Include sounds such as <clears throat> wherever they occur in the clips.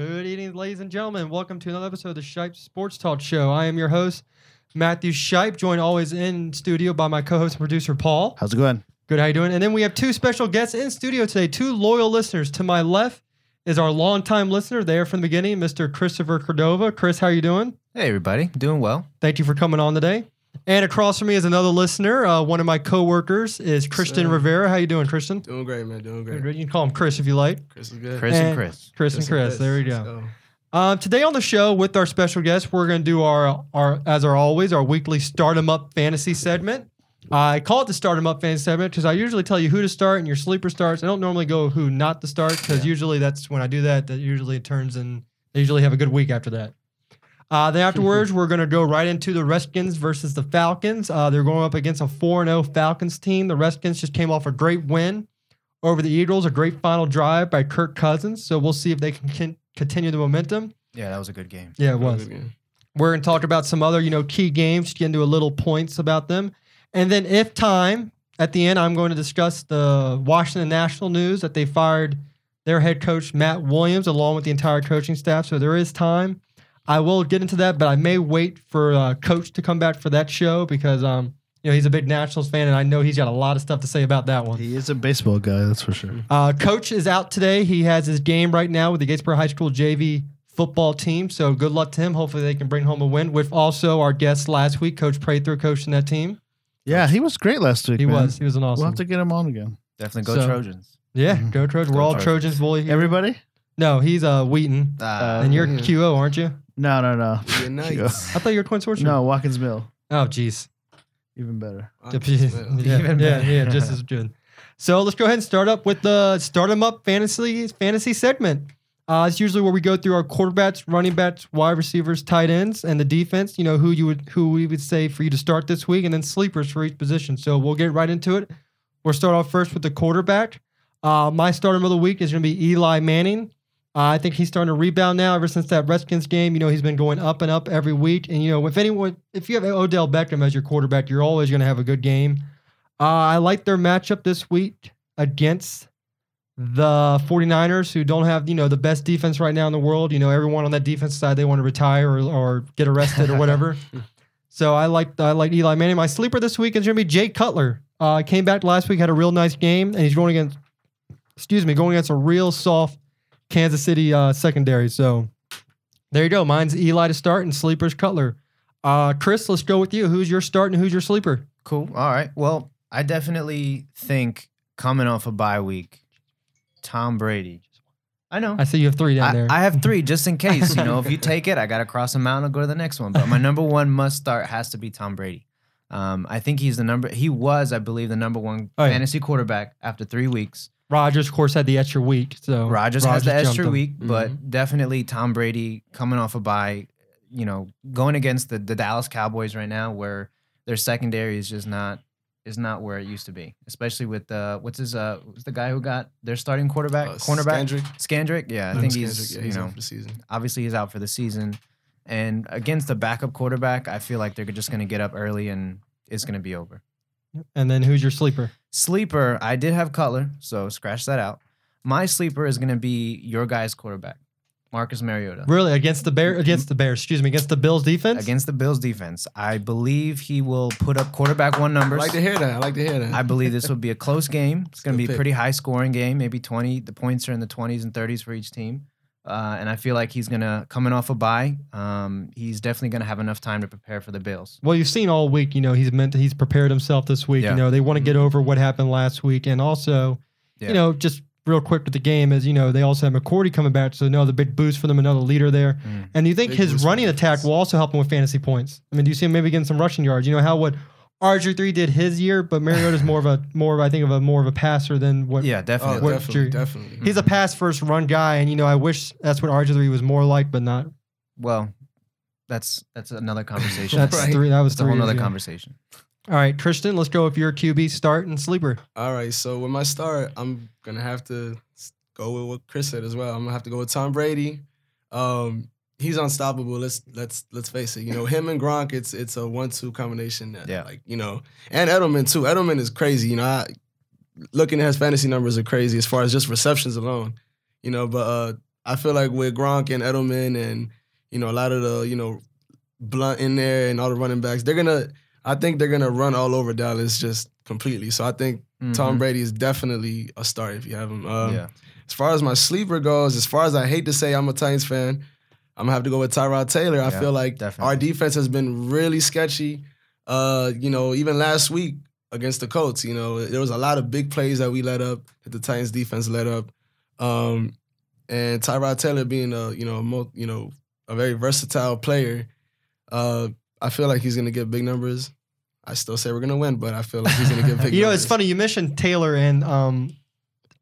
Good evening, ladies and gentlemen. Welcome to another episode of the Shipe Sports Talk Show. I am your host, Matthew Shipe, joined always in studio by my co-host and producer Paul. How's it going? Good, how are you doing? And then we have two special guests in studio today, two loyal listeners. To my left is our longtime listener there from the beginning, Mr. Christopher Cordova. Chris, how are you doing? Hey, everybody. Doing well. Thank you for coming on today. And across from me is another listener. Uh, one of my coworkers is Christian sir. Rivera. How you doing, Christian? Doing great, man. Doing great. You can call him Chris if you like. Chris is good. Chris and And- Chris. Chris and Chris. There we Let's go. Um, today on the show with our special guest, we're going to do our, our, as our always, our weekly Start 'em Up fantasy segment. I call it the Start 'em Up fantasy segment because I usually tell you who to start and your sleeper starts. I don't normally go who not to start because usually that's when I do that. That usually it turns in. They usually have a good week after that. Uh, then afterwards, we're going to go right into the Redskins versus the Falcons. Uh, they're going up against a 4 0 Falcons team. The Redskins just came off a great win over the Eagles, a great final drive by Kirk Cousins. So we'll see if they can con- continue the momentum. Yeah, that was a good game. Yeah, it Doing was. good. We're going to talk about some other, you know, key games, just get into a little points about them. And then if time, at the end, I'm going to discuss the Washington National news that they fired their head coach, Matt Williams, along with the entire coaching staff. So there is time. I will get into that, but I may wait for uh, Coach to come back for that show because, um, you know, he's a big Nationals fan, and I know he's got a lot of stuff to say about that one. He is a baseball guy, that's for sure. Uh, Coach is out today. He has his game right now with the Gaithersburg High School JV football team. So good luck to him. Hopefully they can bring home a win. With also our guest last week, Coach Prather, coaching that team. Yeah, he was great last week. He man. was. He was an awesome. We'll have to get him on again. Definitely go So- Trojans. yeah, Mhm. go Trojans. We're Go all Trojans. Trojans, boy. here. Everybody? No, he's uh Wheaton, Uh, and you're yeah. QO, aren't you? No, no, no. Yeah, <laughs> nice. I thought you were Quince Orchard. no, Watkins Mill. Oh, jeez. Even better. <laughs> Yeah, yeah, Even yeah, better. yeah, just as good. So let's go ahead and start up with the start 'em up fantasy fantasy segment. Uh, it's usually where we go through our quarterbacks, running backs, wide receivers, tight ends, and the defense. You know who you would who we would say for you to start this week, and then sleepers for each position. So we'll get right into it. We'll start off first with the quarterback. Uh, my starter of the week is going to be Eli Manning. Uh, I think he's starting to rebound now. Ever since that Redskins game, you know he's been going up and up every week. And you know if anyone, if you have Odell Beckham as your quarterback, you're always going to have a good game. Uh, I like their matchup this week against the 49ers, who don't have, you know, the best defense right now in the world. You know, everyone on that defense side, they want to retire or, or get arrested or whatever. <laughs> so I like I like Eli Manning. My sleeper this week is going to be Jay Cutler. Uh, came back last week, had a real nice game, and he's going against, excuse me, going against a real soft Kansas City uh, secondary. So there you go. Mine's Eli to start and sleeper's Cutler. Uh, Chris, let's go with you. Who's your start and who's your sleeper? Cool. All right. Well, I definitely think coming off a bye week, Tom Brady. I know. I see you have three down I, there. I have three just in <laughs> case. You know, if you take it, I got to cross a mountain and go to the next one. But my number one must start has to be Tom Brady. Um, I think he's the number. He was, I believe, the number one Oh, yeah. fantasy quarterback after three weeks. Rodgers, of course, had the extra week. So Rodgers has the jumped extra him. week, but definitely Tom Brady coming off a bye, you know, going against the, the Dallas Cowboys right now, where their secondary is just not is not where it used to be. Especially with uh, what's his uh, what's the guy who got their starting quarterback, Uh, cornerback, Scandrick? Scandrick. Yeah, I No, think Scandrick, he's yeah, you know out for the season. obviously he's out for the season, and against the backup quarterback, I feel like they're just going to get up early and it's going to be over. And then who's your sleeper? Sleeper, I did have Cutler, so scratch that out. My sleeper is going to be your guy's quarterback, Marcus Mariota. Really against the Bear mm-hmm. against the Bears, excuse me, against the Bills defense? Against the Bills defense. I believe he will put up quarterback one numbers. I numbers. like to hear that. I like to hear that. I believe this will be a close game. <laughs> It's going to be a pick. pretty high scoring game, maybe 20. The points are in the 20s and 30s for each team. Uh, and I feel like he's going to, coming off a bye, um, he's definitely going to have enough time to prepare for the Bills. well, you've seen all week, you know, he's meant to, he's prepared himself this week. Yeah. You know, they want to get over what happened last week. And also, Yeah. you know, just real quick with the game is, you know, they also have McCourty coming back. So another big boost for them, another leader there. Mm. And do you think Big his boost for running the attack will also help him with fantasy points? I mean, do you see him maybe getting some rushing yards? You know how what RG3 did his year, but Mariota's more of a more of I think of a more of a passer than what Yeah, oh, definitely. What- definitely, Jerry- definitely. He's a pass first run guy, and you know I wish that's what RG3 was more like, but not. well, that's that's another <laughs> conversation. That's Right. three. That was That's a three. whole years nother ago. conversation. All right, Tristan, let's go with your QB start and sleeper. All right, so with my start, I'm gonna have to s- go with what Chris said as well. I'm gonna have to go with Tom Brady. Um, he's unstoppable. Let's let's let's face it. You know, him and Gronk, it's it's a one-two combination. That, Yeah. like you know, and Edelman too. Edelman is crazy. You know, I, looking at his fantasy numbers are crazy as far as just receptions alone. You know, but uh, I feel like with Gronk and Edelman and you know a lot of the you know Blount in there and all the running backs, they're gonna. I think they're gonna run all over Dallas just completely. So I think Tom Mhm. Brady is definitely a start if you have him. Um, yeah. As far as my sleeper goes, as far as I hate to say I'm a Titans fan, I'm gonna have to go with Tyrod Taylor. I Yeah, feel like definitely. our defense has been really sketchy. Uh, you know, even last week against the Colts, you know, there was a lot of big plays that we let up, that the Titans defense let up. Um, and Tyrod Taylor being a, you know, a mo- you know, a very versatile player, uh, I feel like he's gonna get big numbers. I still say we're gonna win, but I feel like he's gonna get <laughs> big you know, it's funny you mentioned Taylor and um,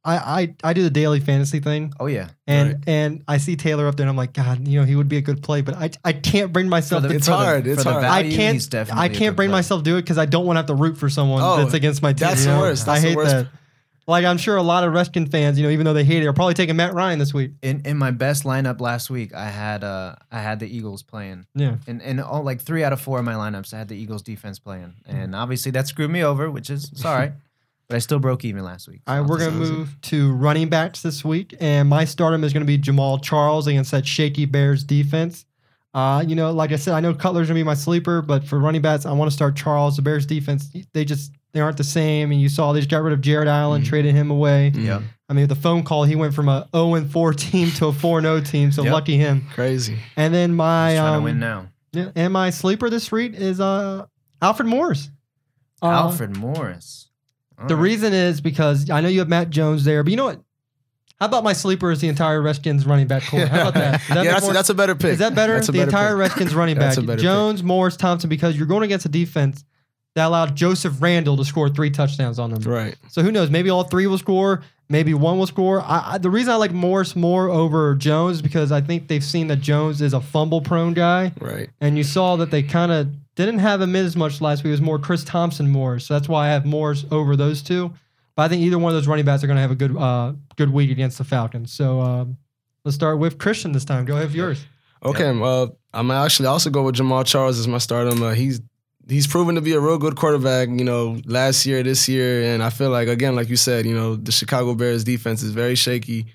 I I I do the daily fantasy thing. Oh yeah. And Right. and I see Taylor up there, and I'm like, God, you know, he would be a good play, but I I can't bring myself. The- to, It's for the- hard, for it's the hard. I can't. he's definitely I a can't bring play. myself to do it because I don't want to have to root for someone Oh, that's against my team. that's you the worst. I That's the hate worst. that. Like I'm sure a lot of Redskins fans, you know, even though they hate it, are probably taking Matt Ryan this week. In in my best lineup last week, I had uh I had the Eagles playing. Yeah. And in all like three out of four of my lineups, I had the Eagles defense playing, Mm-hmm. and obviously that screwed me over, which is sorry, <laughs> but I still broke even last week. All right, so we're gonna move to running backs this week, and my stardom is gonna be Jamaal Charles against that shaky Bears defense. Uh, you know, like I said, I know Cutler's gonna be my sleeper, but for running backs, I want to start Charles. The Bears defense, they just they aren't the same, and you saw they just got rid of Jared Allen, Mhm. traded him away. Yeah. I mean, with the phone call, he went from a 0 and 4 <laughs> team to a 4 0 team, so Yep. lucky him. Crazy. And then my He's trying um, to win now. yeah, and my sleeper this week is uh Alfred Morris. Uh, Alfred Morris. The right. reason is because I know you have Matt Jones there, but you know what? How about my sleeper is the entire Redskins running back core? How about that? That <laughs> yeah, that's, more- that's a better pick. is that better? The better entire pick. Redskins running back, That's a better pick. Jones, Morris, Thompson, because you're going against a defense that allowed Joseph Randle to score three touchdowns on them. Right. So who knows? Maybe all three will score. Maybe one will score. I, I, the reason I like Morris more over Jones is because I think they've seen that Jones is a fumble-prone guy, Right. and you saw that they kind of didn't have him in as much last week. It was more Chris Thompson Morris. So that's why I have Morris over those two. But I think either one of those running backs are going to have a good uh, good week against the Falcons. So um, let's start with Christian this time. Go ahead with yours. Okay. Uh, I'm actually also go with Jamaal Charles as my stardom. Uh, he's he's proven to be a real good quarterback. You know, last year, this year, and I feel like again, like you said, you know, the Chicago Bears defense is very shaky,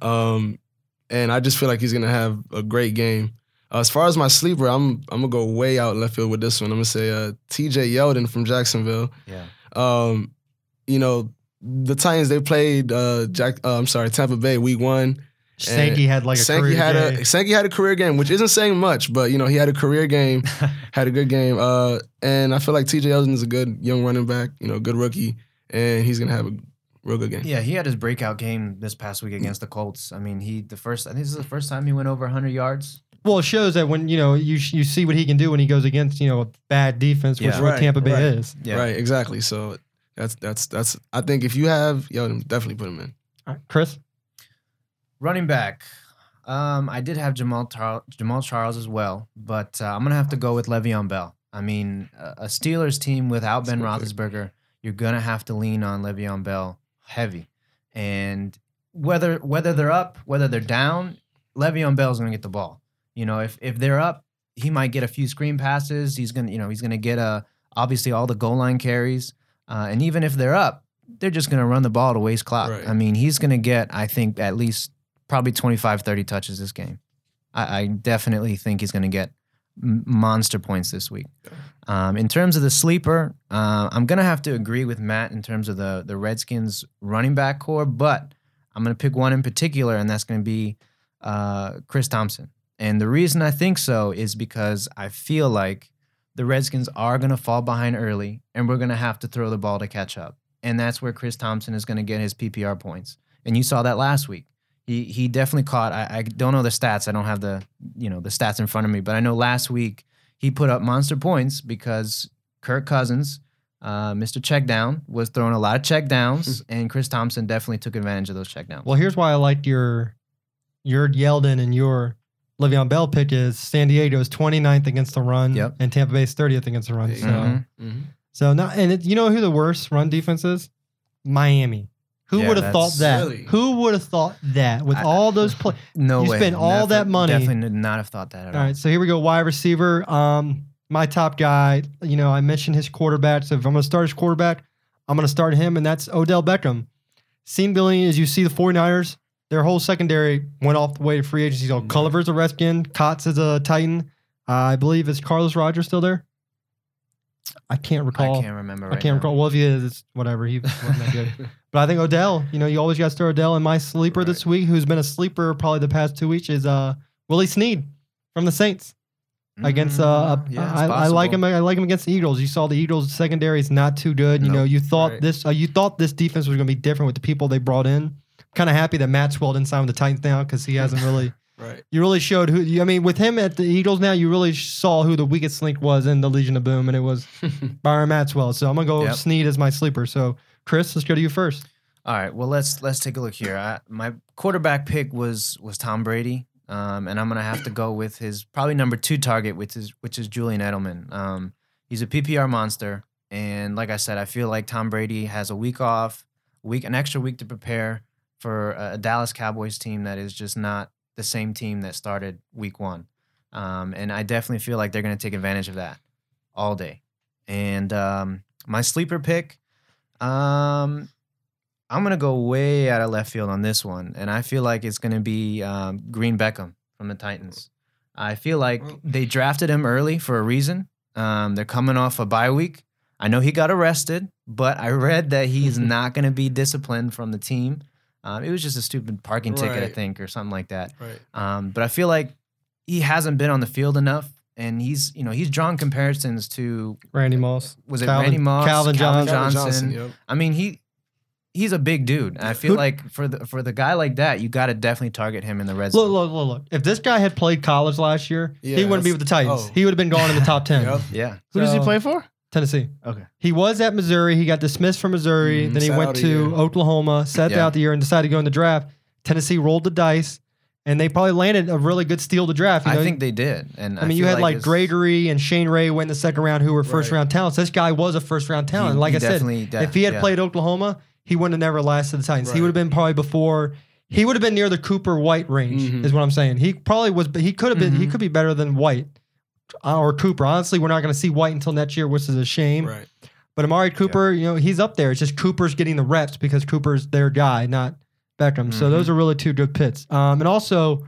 um, and I just feel like he's gonna have a great game. Uh, as far as my sleeper, I'm I'm gonna go way out left field with this one. I'm gonna say uh, T.J. Yeldon from Jacksonville. Yeah. Um, you know, the Titans they played uh, Jack. Uh, I'm sorry, Tampa Bay week one. Sankey had like a Sankey career had day. a Sankey had a career game, which isn't saying much, but you know he had a career game, <laughs> had a good game, uh, and I feel like T.J. Yeldon is a good young running back, you know, good rookie, and he's gonna have a real good game. Yeah, he had his breakout game this past week against the Colts. I mean, he the first I think this is the first time he went over 100 yards. Well, it shows that when you know you you see what he can do when he goes against you know a bad defense, which Yeah. is what Right, Tampa Bay right. is. Yeah. Right, exactly. So that's that's that's. I think if you have Yeldon, definitely put him in. All right, Chris. Running back. Um, I did have Jamal Tar- Jamaal Charles as well, but uh, I'm gonna have to go with Le'Veon Bell. I mean, a a Steelers team without Ben That's a Roethlisberger, you're gonna have to lean on Le'Veon Bell heavy, and whether whether they're up, whether they're down, Le'Veon Bell's gonna get the ball. You know, if if they're up, he might get a few screen passes. He's gonna, you know, he's gonna get a obviously all the goal line carries, uh, and even if they're up, they're just gonna run the ball to waste clock. Right. I mean, he's gonna get, I think, at least probably 25, 30 touches this game. I, I definitely think he's gonna get monster points this week. Um, in terms of the sleeper, uh, I'm gonna have to agree with Matt in terms of the the Redskins running back core, but I'm gonna pick one in particular, and that's gonna be uh, Chris Thompson. And the reason I think so is because I feel like the Redskins are gonna fall behind early, and we're gonna have to throw the ball to catch up, and that's where Chris Thompson is gonna get his PPR points. And you saw that last week. He he definitely caught. I, I don't know the stats. I don't have the you know the stats in front of me, but I know last week he put up monster points because Kirk Cousins, uh, Mr. Checkdown, was throwing a lot of checkdowns, <laughs> and Chris Thompson definitely took advantage of those checkdowns. Well, here's why I liked your your Yeldon and your Le'Veon Bell pick is San Diego's 29th against the run, Yep. and Tampa Bay's 30th against the run. There you So, go. Mhm. Mhm. so not and it, you know who the worst run defense is? Miami. Who Yeah, would have thought that? Really? Who would have thought that with I- all those <laughs> play? No You way. spent all Never- that money. Definitely would not have thought that at All all. right, so here we go. Wide receiver. Um, my top guy. You know, I mentioned his quarterback. So if I'm going to start his quarterback, I'm going to start him, and that's Odell Beckham. Scene building is you see the 49ers. Their whole secondary went off the way to free agency. So Right. Culliver's a Redskin, Cox is a Titan. Uh, I believe is Carlos Rogers still there. I can't recall. I can't remember. I can't now. recall. Well, if he is, it's whatever. He wasn't that good. <laughs> But I think Odell, you know, you always got to start Odell. And my sleeper Right. this week, who's been a sleeper probably the past two weeks, is uh, Willie Snead from the Saints against. Uh, Mm, yeah, I, I like him. I like him against the Eagles. You saw the Eagles secondary is not too good. You Nope. know, you thought Right. this. Uh, you thought this defense was going to be different with the people they brought in. Kind of happy that Maxwell didn't sign with the Titans now because he hasn't really. <laughs> right. You really showed who. you- I mean, with him at the Eagles now, you really saw who the weakest link was in the Legion of Boom, and it was <laughs> Byron Maxwell. So I'm gonna go Yep. Snead as my sleeper. So Chris, let's go to you first. All right. Well, let's let's take a look here. I, my quarterback pick was was Tom Brady, um, and I'm gonna have to go with his probably number two target, which is which is Julian Edelman. Um, he's a PPR monster, and like I said, I feel like Tom Brady has a week off, week an extra week to prepare for a, Dallas Cowboys team that is just not the same team that started week one, um, and I definitely feel like they're gonna take advantage of that all day. And um, my sleeper pick. Um, I'm gonna go way out of left field on this one, and I feel like it's gonna be um, Green Beckham from the Titans. I feel like they drafted him early for a reason. Um, they're coming off a bye week. I know he got arrested, but I read that he's <laughs> not gonna be disciplined from the team. Um, it was just a stupid parking ticket, I think, or something like that. right. Um, but I feel like he hasn't been on the field enough, and he's you know he's drawn comparisons to Randy Moss. was it Calvin- Randy Moss, Calvin Johnson. Calvin Johnson. yep. I mean, he he's a big dude. And I feel Who- like for the for the guy like that, you got to definitely target him in the red zone. Look, look, look, look. If this guy had played college last year, Yeah, he wouldn't be with the Titans. oh. He would have been gone in the top <laughs> ten. Yep. Yeah, Who does he play for? Tennessee. Okay. He was at Missouri. He got dismissed from Missouri. Mhm, then he went to year. Oklahoma, sat Yeah. out the year, and decided to go in the draft. Tennessee rolled the dice, and they probably landed a really good steal to draft. You I think they did. And I mean, you had like, it's- Gregory and Shane Ray went in the second round, who were first Right. round talents. This guy was a first round talent. he- like he I said, definitely de- if he had yeah. played Oklahoma, he wouldn't have never lasted the Titans. He would have been probably before. He would have been near the Cooper White range, Mhm. is what I'm saying. He probably was. He could have been. He Mhm. could be better than White or Cooper. Honestly, we're not going to see White until next year, which is a shame. Right. But Amari Cooper, you know, he's up there. It's just Cooper's getting the reps because Cooper's their guy, not Beckham. So Mhm. those are really two good pits. Um, and also,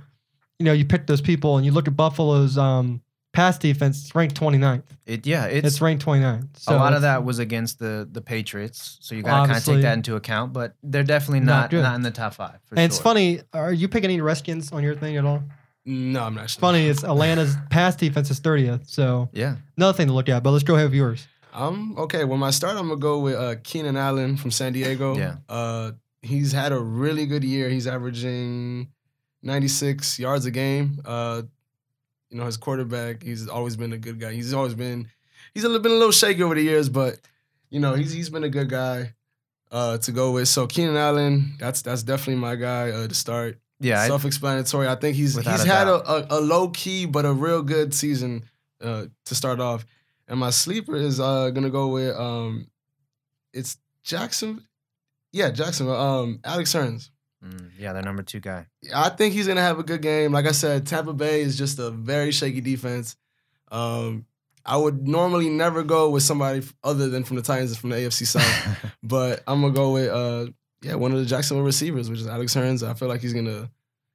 you know, you pick those people and you look at Buffalo's um, pass defense. It's ranked 29th. It, yeah, It's, it's, ranked 29th. So a lot of that was against the the Patriots, so you got to kind of take that into account. But they're definitely Not not not, in the top five. For And it's funny. Are you picking any Redskins on your thing at all? No, I'm not. It's funny. It's Atlanta's <laughs> pass defense is 30th. So Yeah, another thing to look at. But let's go ahead with yours. Um. Okay. Well, my start, I'm gonna go with uh, Keenan Allen from San Diego. Yeah. Uh, he's had a really good year. He's averaging 96 yards a game. Uh, you know, his quarterback. He's always been a good guy. He's always been. He's a little, been a little shaky over the years, but you know, he's he's been a good guy uh, to go with. So Keenan Allen, that's that's definitely my guy uh, to start. Yeah. Self-explanatory. I think he's Without he's a had a, a, a low key but a real good season uh, to start off. And my sleeper is uh, gonna go with um, it's Jackson. Yeah, Jackson. Um, Alex Hurns. mm, yeah, their number two guy. I think he's gonna have a good game. Like I said, Tampa Bay is just a very shaky defense. Um, I would normally never go with somebody other than from the Titans and from the AFC South, <laughs> but I'm gonna go with uh, yeah, one of the Jacksonville receivers, which is Alex Hurns. I feel like he's gonna,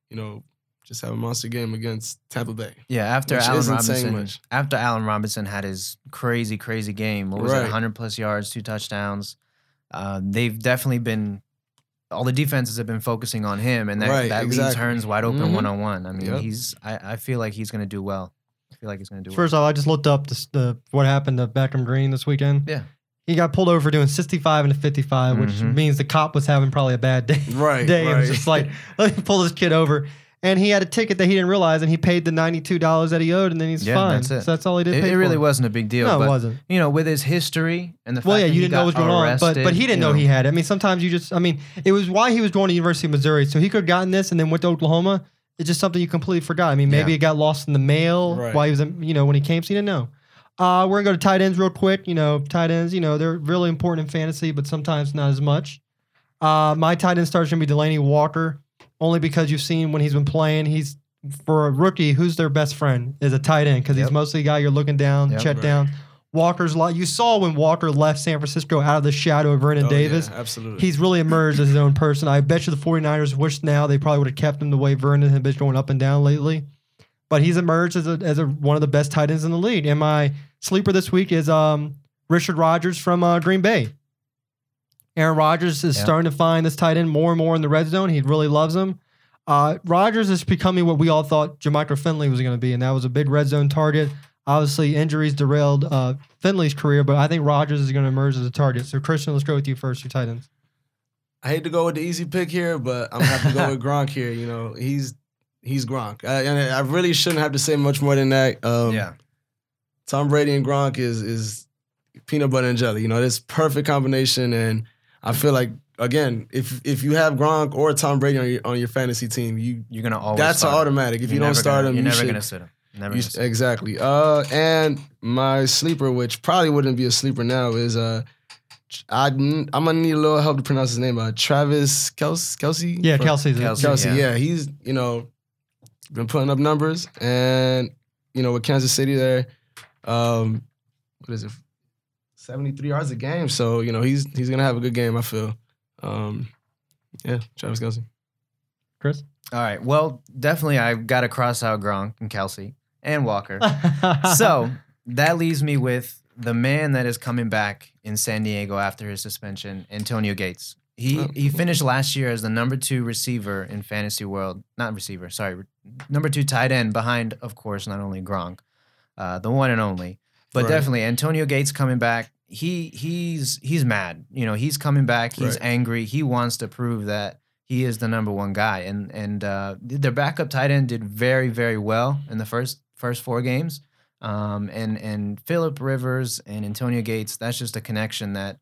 you know, just have a monster game against Tampa Bay. Yeah, after Which Allen isn't saying Robinson, much. after Allen Robinson had his crazy, crazy game, what was it, 100 plus yards, two touchdowns. Uh, they've definitely been, all the defenses have been focusing on him, and that, Right, that leaves exactly. Hurns wide open one on one. I mean, Yep. he's, I, I feel like he's going to do well. I feel like he's going to do First off, I just looked up this, the what happened to Beckham Green this weekend. Yeah. He got pulled over doing 65 and a 55, which Mhm. means the cop was having probably a bad day. Right, <laughs> day. It was just like, <laughs> let me pull this kid over. And he had a ticket that he didn't realize, and he paid the $92 that he owed, and then he's Yeah, fine. that's it. So that's all he did. It, pay it really for. wasn't a big deal. No, but, it wasn't. You know, with his history and the fact Well, yeah, that you he didn't know what was going on, but but he didn't you know, he had it. I mean, sometimes you just, I mean, it was why he was going to University of Missouri, so he could have gotten this and then went to Oklahoma. It's just something you completely forgot. I mean, maybe Yeah. it got lost in the mail Right. while he was, you know, when he came, so he didn't know. Uh, we're gonna go to tight ends real quick. You know, tight ends, you know, they're really important in fantasy, but sometimes not as much. Uh, my tight end starter is gonna be Delanie Walker, only because you've seen when he's been playing, he's for a rookie, who's their best friend is a tight end because he's mostly a guy you're looking down, Yep. check Right. down. Walker's a lot. You saw when Walker left San Francisco out of the shadow of Vernon Oh, yeah, Davis. absolutely. He's really emerged as his own person. I bet you the 49ers wish now they probably would have kept him the way Vernon had been going up and down lately. But he's emerged as a, as a, one of the best tight ends in the league. And my sleeper this week is um, Richard Rodgers from uh, Green Bay. Aaron Rodgers is Yeah. starting to find this tight end more and more in the red zone. He really loves him. Uh, Rodgers is becoming what we all thought Jermichael Finley was going to be, and that was a big red zone target. Obviously, injuries derailed uh, Finley's career, but I think Rodgers is going to emerge as a target. So, Christian, let's go with you first. Your tight ends. I hate to go with the easy pick here, but I'm gonna have to go with Gronk here. You know, he's he's Gronk, I, and I really shouldn't have to say much more than that. Um, yeah. Tom Brady and Gronk is is peanut butter and jelly. You know, this perfect combination, and I feel like again, if if you have Gronk or Tom Brady on your on your fantasy team, you You're gonna always. that's an start him. automatic. If You're you don't start gonna, him, you're you never should, gonna sit him. Never you sit him. exactly. Uh, and my sleeper, which probably wouldn't be a sleeper now, is uh, I I'm gonna need a little help to pronounce his name. Uh, Travis Kelce. Kelce. Yeah, From- Kelce's. Kelce. Kelce, Yeah. yeah. he's you know been putting up numbers, and you know with Kansas City there, um, what is it, seventy three yards a game. So you know he's he's gonna have a good game. I feel, um, yeah, Travis Kelce. Chris. All right. Well, definitely, I've got to cross out Gronk and Kelce and Walker. <laughs> so that leaves me with the man that is coming back in San Diego after his suspension, Antonio Gates. He Oh. he finished last year as the number two receiver in fantasy world, not receiver, sorry, number two tight end behind, of course, not only Gronk, uh, the one and only, but Right. definitely Antonio Gates coming back. He he's he's mad. You know, he's coming back. He's Right. angry. He wants to prove that he is the number one guy. And and uh, their backup tight end did very very well in the first first four games. Um, and and Philip Rivers and Antonio Gates, that's just a connection that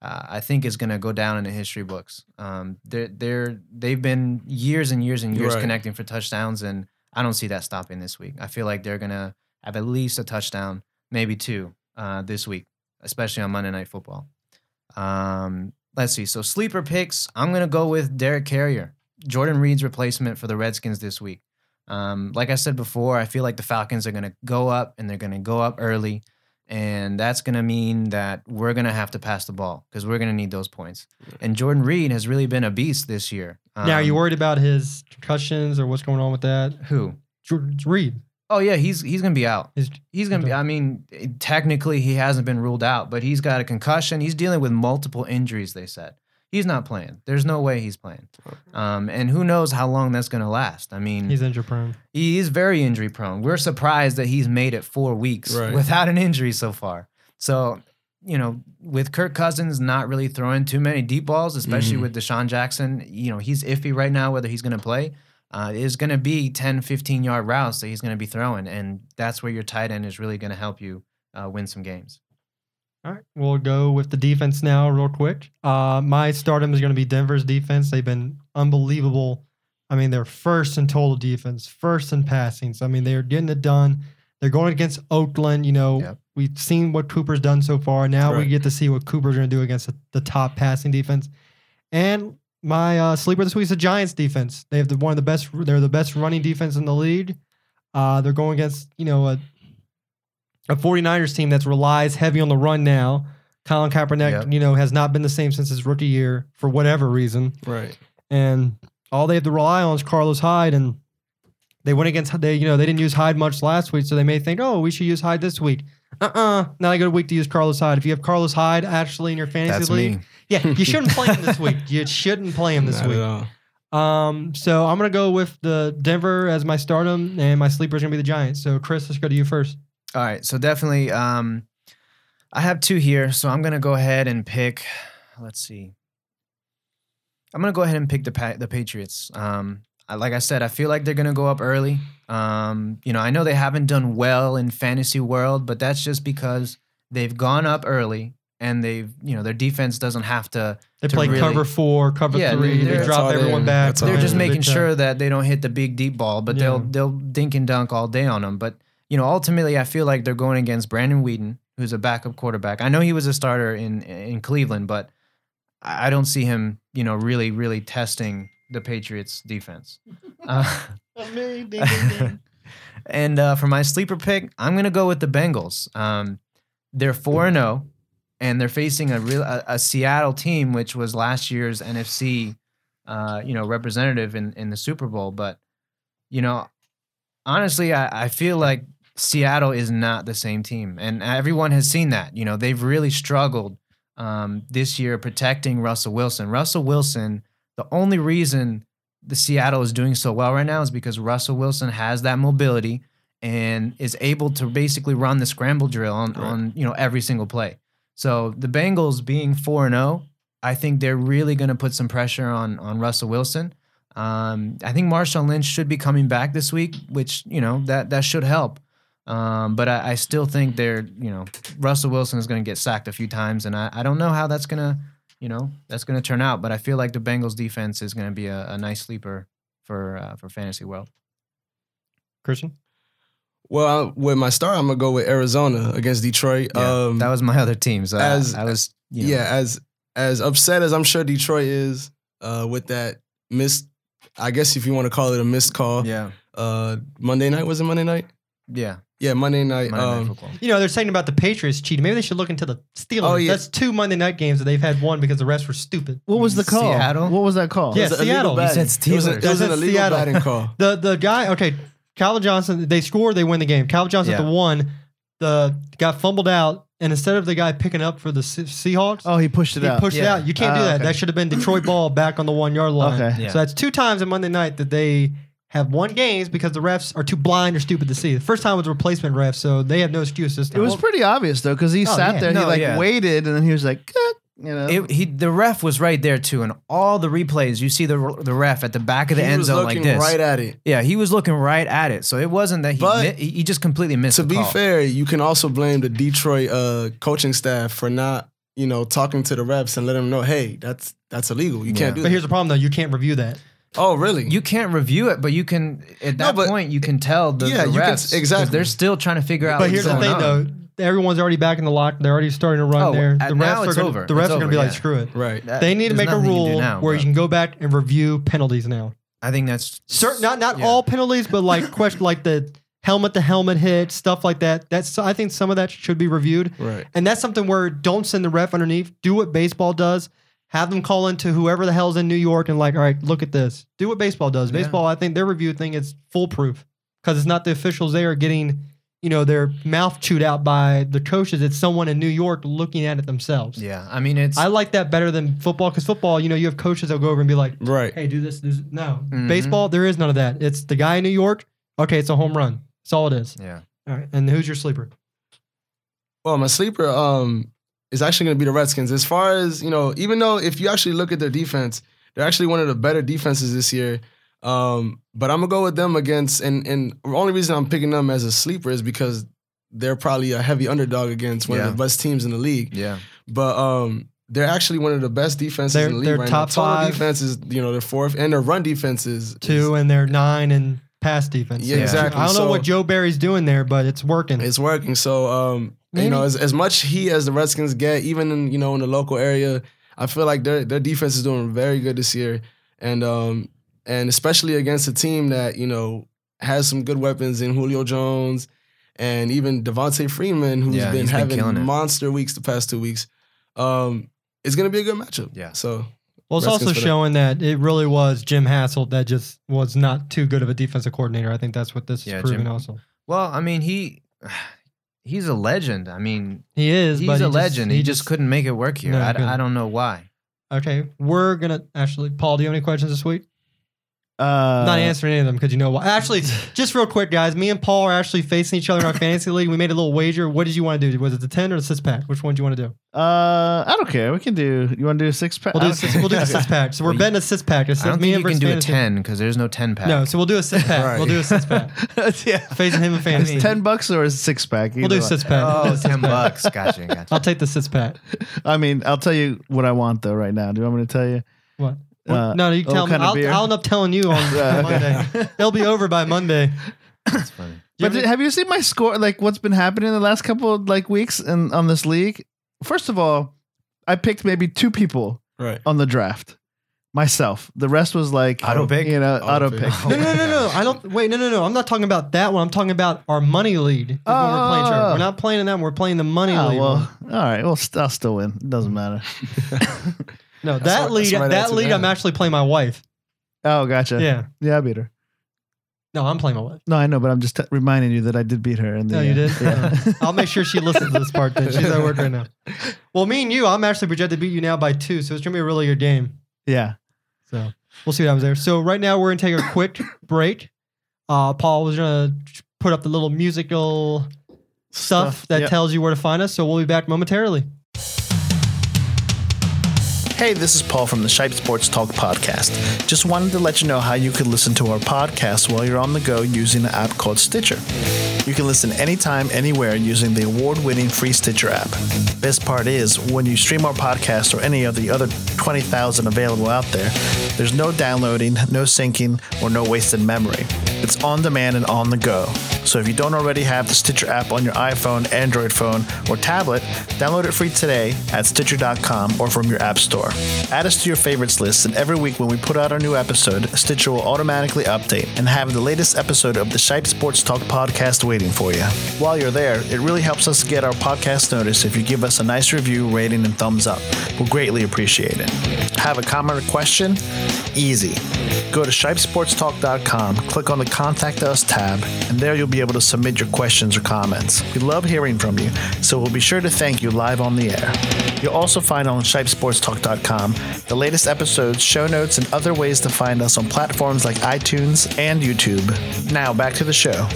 uh, I think is going to go down in the history books. Um, they're they're they've been years and years and years Right. connecting for touchdowns, and I don't see that stopping this week. I feel like they're gonna have at least a touchdown, maybe two, uh, this week, especially on Monday Night Football. Um, let's see. So sleeper picks, I'm gonna go with Derek Carrier, Jordan Reed's replacement for the Redskins this week. Um, like I said before, I feel like the Falcons are gonna go up and they're gonna go up early, and that's gonna mean that we're gonna have to pass the ball because we're gonna need those points. And Jordan Reed has really been a beast this year. now, are you Um, worried about his concussions or what's going on with that? who? Jordan Reed. Oh yeah, he's he's gonna be out. Is He's gonna be. I mean, technically he hasn't been ruled out, but he's got a concussion. He's dealing with multiple injuries. They said he's not playing. There's no way he's playing. Um, and who knows how long that's gonna last? I mean, he's injury prone. he is very injury prone. We're surprised that he's made it four weeks Right. without an injury so far. So, you know, with Kirk Cousins not really throwing too many deep balls, especially Mhm. with DeSean Jackson, you know, he's iffy right now whether he's going to play. Uh, is going to be 10, 15 yard routes that he's going to be throwing. And that's where your tight end is really going to help you uh, win some games. All right, we'll go with the defense now, real quick. Uh, my stardom is going to be Denver's defense. They've been unbelievable. I mean, they're first in total defense, first in passing. So I mean, they're getting it done. They're going against Oakland. You know, Yep. we've seen what Cooper's done so far. Now we get to see what Cooper's going to do against the, the top passing defense. And my uh, sleeper this week is the Giants defense. They have the, one of the best. They're the best running defense in the league. Uh, they're going against you know a a 49ers team that relies heavy on the run now. Colin Kaepernick, Yep. you know, has not been the same since his rookie year for whatever reason. Right. And all they have to rely on is Carlos Hyde. And they went against they, you know, they didn't use Hyde much last week, so they may think, oh, we should use Hyde this week. Uh-uh. Not a good week to use Carlos Hyde. If you have Carlos Hyde actually in your fantasy That's league, me. yeah, you shouldn't play him this week. You shouldn't play him this Not week. at all. Um, so I'm gonna go with the Denver as my stardom, and my sleeper is gonna be the Giants. So Chris, let's go to you first. All right, so definitely, um, I have two here, so I'm gonna go ahead and pick. Let's see. I'm gonna go ahead and pick the pa- the Patriots. Um, I, like I said, I feel like they're gonna go up early. Um, you know, I know they haven't done well in fantasy world, but that's just because they've gone up early and they've, you know, their defense doesn't have to. They To play really- cover four, cover Yeah, three. They drop everyone back. They're just making sure that they don't hit the big deep ball, but they'll they'll dink and dunk all day on them. But you know, ultimately, I feel like they're going against Brandon Weeden, who's a backup quarterback. I know he was a starter in in Cleveland, but I don't see him, you know, really really testing the Patriots defense. <laughs> Uh, <laughs> and uh, for my sleeper pick, I'm gonna go with the Bengals. Um, they're four and zero, and they're facing a real a, a Seattle team, which was last year's NFC, uh, you know, representative in in the Super Bowl. But you know, honestly, I, I feel like Seattle is not the same team, and everyone has seen that. You know, they've really struggled um, this year protecting Russell Wilson. Russell Wilson, the only reason the Seattle is doing so well right now is because Russell Wilson has that mobility and is able to basically run the scramble drill on, Right. on you know every single play. So the Bengals being four and zero, I think they're really going to put some pressure on on Russell Wilson. Um, I think Marshawn Lynch should be coming back this week, which you know that that should help. Um, but I, I still think they're you know Russell Wilson is going to get sacked a few times, and I, I don't know how that's gonna you know that's gonna turn out. But I feel like the Bengals defense is going to be a, a nice sleeper for uh, for fantasy world. Christian. Well, I- with my star, I'm gonna go with Arizona against Detroit. Yeah, um, that was my other team. So as- I, I was you know, yeah, as as upset as I'm sure Detroit is uh, with that missed, I guess if you want to call it a missed call. yeah Uh, Monday night was it Monday night? yeah. Yeah, Monday night. Monday Night um, Football. You know, they're saying about the Patriots cheating. Maybe they should look into the Steelers. Oh, yeah. That's two Monday night games that they've had one because the rest were stupid. What was the call? Seattle? What was that call? Yeah, it was Seattle. You batting. said It was, a- Steelers. it was an illegal Seattle. batting call. <laughs> The the guy, okay, Calvin Johnson, they score, they win the game. Calvin Johnson Yeah. the one, the got fumbled out, and instead of the guy picking up for the Se- Seahawks, Oh, he pushed it he out. pushed it out. You can't do Ah, that. okay. That should have been Detroit ball back on the one yard line. Okay. Yeah. So that's two times on Monday night that they have won games because the refs are too blind or stupid to see. The first time was replacement refs, so they have no excuse this It was pretty obvious though, because he Oh, sat yeah. there and he No, like yeah. waited, and then he was like, "Good," you know. It, he the ref was right there too, and all the replays you see the the ref at the back of the he end was zone looking like this. right at it. yeah, he was looking right at it, so it wasn't that he But mi- he, he just completely missed. It. To the be call. fair, you can also blame the Detroit uh, coaching staff for not, you know, talking to the reps and let them know, hey, that's that's illegal. You Yeah. can't do but that. here's the problem though, you can't review that. Oh, really? you can't review it, but you can at No, that but- point you can tell the, Yeah, the you can- exactly. they're still trying to figure out. But what's here's the thing, on. though. Everyone's already back in the lock. They're already starting to run Oh, there. at- The now refs are it's gonna, over. The refs It's are going to be over, like, screw it. right. That- They need to make a nothing you rule now, where you can go back and review penalties now. I think that's Certain, not not Yeah. all penalties, but like <laughs> question like the helmet to helmet hit stuff like that. That's I think some of that should be reviewed, Right. and that's something where don't send the ref underneath. Do what baseball does. Have them call into whoever the hell's in New York and like, all right, look at this. Do what baseball does. Yeah. Baseball, I think their review thing is foolproof because it's not the officials there getting, you know, their mouth chewed out by the coaches. It's someone in New York looking at it themselves. yeah. I mean, it's I like that better than football because football, you know, you have coaches that'll go over and be like, Right. hey, do this. this. No, Mhm. baseball, there is none of that. It's the guy in New York. Okay, it's a home run. That's all it is. yeah. All right, and who's your sleeper? Well, my sleeper um is actually going to be the Redskins. As far as you know, even though if you actually look at their defense, they're actually one of the better defenses this year. Um, but I'm gonna go with them against, and and the only reason I'm picking them as a sleeper is because they're probably a heavy underdog against one Yeah. of the best teams in the league. Yeah. But um, they're actually one of the best defenses They're- in the league they're right top now. Total five. defense is you know their fourth, and their run defense is Two, and they're nine and pass defense. Yeah, exactly. I don't know what Joe Barry's doing there, but it's working. It's working. So um, you know, as, as much heat as the Redskins get, even in you know in the local area, I feel like their their defense is doing very good this year, and um, and especially against a team that you know has some good weapons in Julio Jones, and even Devonta Freeman, who's Yeah, been he's been having it. monster weeks the past two weeks. Um, it's gonna be a good matchup. Yeah. So well, it's Redskins also for that. showing that it really was Jim Haslett that just was not too good of a defensive coordinator. I think that's what this Yeah, is proving Jim- also. Well, I mean, he he's a legend. I mean, He is, he's a he just- legend. he, just, couldn't make it work here. No, I. I don't know why. Okay, we're gonna actually. Paul, do you have any questions this week? Uh, not answering any of them because you know why. Actually, <laughs> just real quick, guys. Me and Paul are actually facing each other in our fantasy league. We made a little wager. What did you want to do? Was it the ten or the six pack? Which one do you want to do? Uh, I don't care. We can do. You want to do a six pack? We'll do the six, we'll do the six pack. So we're Well, betting a six pack. It's I don't me think and you can versus do a ten because there's no ten pack. No, so we'll do a six pack. Right. We'll do a six pack. <laughs> yeah. Facing him in fantasy. Ten bucks or a six pack? we'll do a six pack. We'll Oh, 10 pack. bucks. Gotcha. Gotcha. I'll take the six pack. I mean, I'll tell you what I want though. Right now, do you want me to tell you? What? Uh, no, you what tell me. I'll. I'll end up telling you on <laughs> Monday. It'll be over by Monday. That's <laughs> funny. You But have did- have you seen my score? Like what's been happening in the last couple of like weeks in on this league? First of all, I picked maybe two people right. on the draft. Myself. The rest was like Auto pick? You know, Auto auto pick. pick. Oh No, no, no, no. <laughs> I don't. Wait, no, no, no. I'm not talking about that one. I'm talking about our money lead. is when we're playing. Trevor. Oh. We're not playing in that. one. We're playing the money Oh, lead. well, one. all right. Well, st- I'll still win. It doesn't matter. No, that lead. that lead. I'm actually playing my wife. Oh, gotcha. Yeah. Yeah, I beat her. No, I'm playing my wife. No, I know, but I'm just t- reminding you that I did beat her. In the, No, you uh, did. Yeah. I'll make sure she <laughs> listens to this part. Then she's at work right now. <laughs> Well, me and you, I'm actually projected to beat you now by two, so it's gonna be a really good game. yeah. So we'll see what happens there. So right now we're gonna take a quick <coughs> break. Uh, Paul was gonna put up the little musical stuff, Stuff, that yep. tells you where to find us. So we'll be back momentarily. Hey, this is Paul from the Shipe Sports Talk podcast. Just wanted to let you know how you could listen to our podcast while you're on the go using an app called Stitcher. You can listen anytime, anywhere using the award winning free Stitcher app. Best part is, when you stream our podcast or any of the other 20,000 available out there, there's no downloading, no syncing, or no wasted memory. It's on demand and on the go. So if you don't already have the Stitcher app on your iPhone, Android phone, or tablet, download it free today at Stitcher.com or from your app store. Add us to your favorites list, and every week when we put out our new episode, Stitcher will automatically update and have the latest episode of the Shipe Sports Talk podcast waiting for you. While you're there, it really helps us get our podcast noticed if you give us a nice review, rating, and thumbs up. We'll greatly appreciate it. Have a comment or question? Easy. Go to shipesportstalk.com, click on the Contact Us tab, and there you'll be able to submit your questions or comments. We love hearing from you, so we'll be sure to thank you live on the air. You'll also find on shipesportstalk.com the latest episodes, show notes, and other ways to find us on platforms like iTunes and YouTube. Now, back to the show.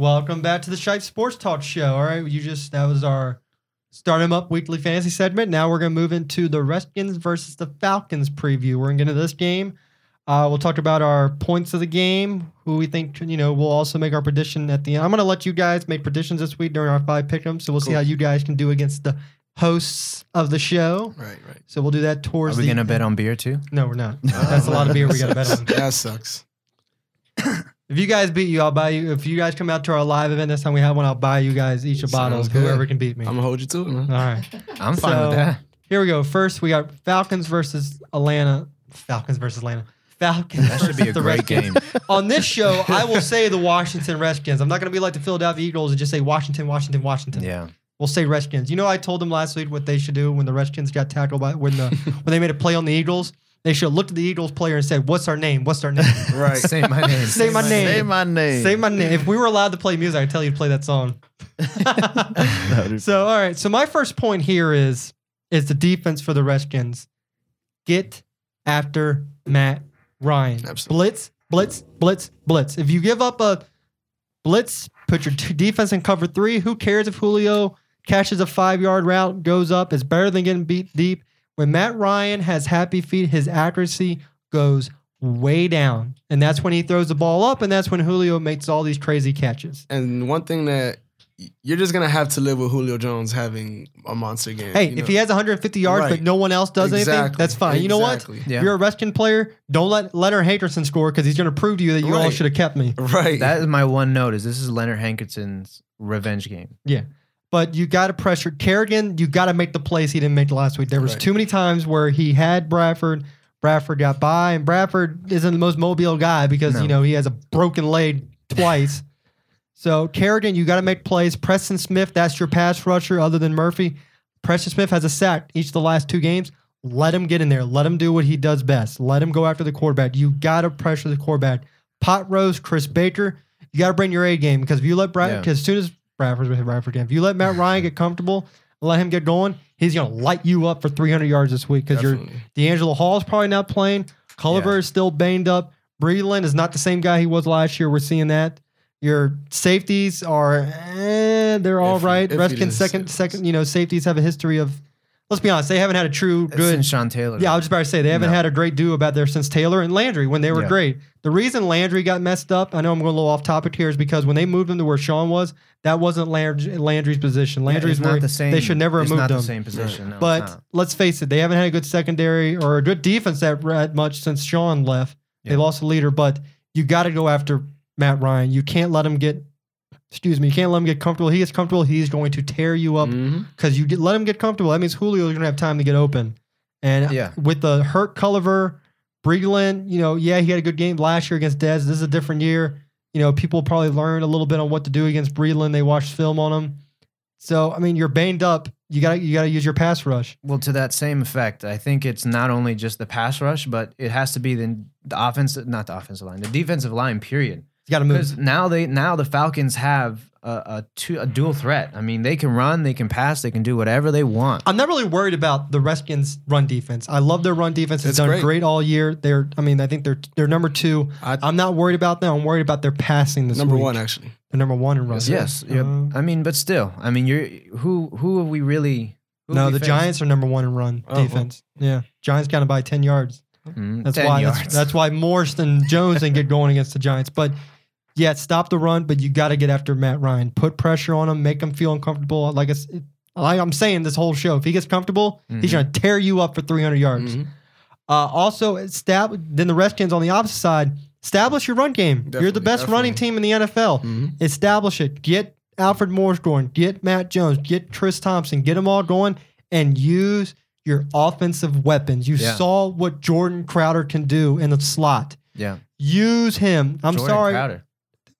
Welcome back to the Shipe Sports Talk Show. All right, you just that was our start 'em up weekly fantasy segment. Now we're gonna move into the Redskins versus the Falcons preview. We're gonna get into this game. Uh, we'll talk about our points of the game, who we think you know. We'll also make our prediction at the end. I'm gonna let you guys make predictions this week during our five pick'ems. So we'll see how you guys can do against the hosts of the show. Right, right. So we'll do that towards Are we the gonna bet on beer too? No, we're not. <laughs> That's a lot of beer we gotta bet on. <laughs> That sucks. <coughs> If you guys beat you, I'll buy you. If you guys come out to our live event next time we have one, I'll buy you guys each a bottle. Whoever can beat me. I'm gonna hold you to it, man. All right. <laughs> I'm fine So- with that. Here we go. First, we got Falcons versus Atlanta. Falcons versus Atlanta. Falcons. That should be a the great Redskins. game. <laughs> On this show, I will say the Washington Redskins. I'm not going to be like the Philadelphia Eagles and just say Washington, Washington, Washington. Yeah. We'll say Redskins. You know, I told them last week what they should do when the Redskins got tackled by when the <laughs> when they made a play on the Eagles. They should have looked at the Eagles player and said, "What's our name? What's our name? <laughs> Right. Say my name. Say my name. Say my name. say my name." If we were allowed to play music, I'd tell you to play that song. so, all right. So my first point here is is the defense for the Redskins. Get after Matt Ryan. Absolutely. Blitz, blitz, blitz, blitz. If you give up a blitz, put your <laughs> defense in cover three. Who cares if Julio catches a five yard route, goes up? It's better than getting beat deep. When Matt Ryan has happy feet, his accuracy goes way down. And that's when he throws the ball up, and that's when Julio makes all these crazy catches. And one thing that you're just gonna have to live with Julio Jones having a monster game. Hey, you if know? he has 150 yards but no one else does anything, that's fine. You know what? Yeah. If you're a Redskins player, don't let Leonard Hankerson score because he's going to prove to you that you all should have kept me. Right. That is my one note. Is this is Leonard Hankerson's revenge game? Yeah. But you got to pressure Kerrigan. You got to make the plays he didn't make last week. There was Right. too many times where he had Bradford. Bradford got by, and Bradford isn't the most mobile guy because No. you know he has a broken leg twice. So Kerrigan, you got to make plays. Preston Smith, that's your pass rusher other than Murphy. Preston Smith has a sack each of the last two games. Let him get in there. Let him do what he does best. Let him go after the quarterback. You got to pressure the quarterback. Pot Roast, Chris Baker, you got to bring your A game because if you let Brad, Yeah. because as soon as Bradford's with Bradford again, if you let Matt Ryan get comfortable, let him get going, he's going to light you up for 300 yards this week because you're. DeAngelo Hall's probably not playing. Culliver Yeah. is still banged up. Breeland is not the same guy he was last year. We're seeing that. Your safeties are, eh, they're all right. Redskins second, second. You know, safeties have a history of. Let's be honest, they haven't had a true good. in Sean Taylor. Yeah, I was just about to say they haven't No. had a great duo about there since Taylor and Landry when they were Yeah. great. The reason Landry got messed up, I know I'm going a little off topic here, is because when they moved him to where Sean was, that wasn't Landry, Landry's position. Landry's it's not where the same. they should never have it's moved not him. the same position. No, it's But not. let's face it, they haven't had a good secondary or a good defense that that much since Sean left. They Yeah. lost a leader, but you got to go after Matt Ryan. You can't let him get, excuse me, you can't let him get comfortable. He gets comfortable, he's going to tear you up mm-hmm. because you get, let him get comfortable. That means Julio's going to have time to get open. And Yeah. with the hurt Culliver, Breeland, you know, yeah, he had a good game last year against Dez. This is a different year. You know, people probably learned a little bit on what to do against Breeland. They watched film on him. So, I mean, you're banged up. You got to you got to use your pass rush. Well, to that same effect, I think it's not only just the pass rush, but it has to be the the offensive, not the offensive line, the defensive line. Period. You got to move. Because now they now the Falcons have a, a two a dual threat. I mean, they can run, they can pass, they can do whatever they want. I'm not really worried about the Redskins' run defense. I love their run defense. It's It's done great. great. all year. They're, I mean, I think they're they're number two. I, I'm not worried about them. I'm worried about their passing this number week. one actually. They're number one in run. Yes, sir. Yes, yep. Uh, I mean, but still, I mean, you're who who have we really? who no, we the faced? Giants are number one in run Oh, well. defense. Yeah, Giants got to buy ten yards. Mm, That's 10 why. yards. That's, that's why Morse and Jones didn't get going against the Giants. But yeah, stop the run. But you got to get after Matt Ryan. Put pressure on him. Make him feel uncomfortable. Like, it's, like I'm saying, this whole show, if he gets comfortable, he's Mhm. going to tear you up for 300 yards. Mhm. Uh, also, estab- then the Redskins on the opposite side, establish your run game. You're the Definitely, best running team in the NFL. Mhm. Establish it. Get Alfred Morris going. Get Matt Jones. Get Chris Thompson. Get them all going and use your offensive weapons. You Yeah. saw what Jordan Crowder can do in the slot. Yeah, Use him. I'm Jordan sorry. Crowder.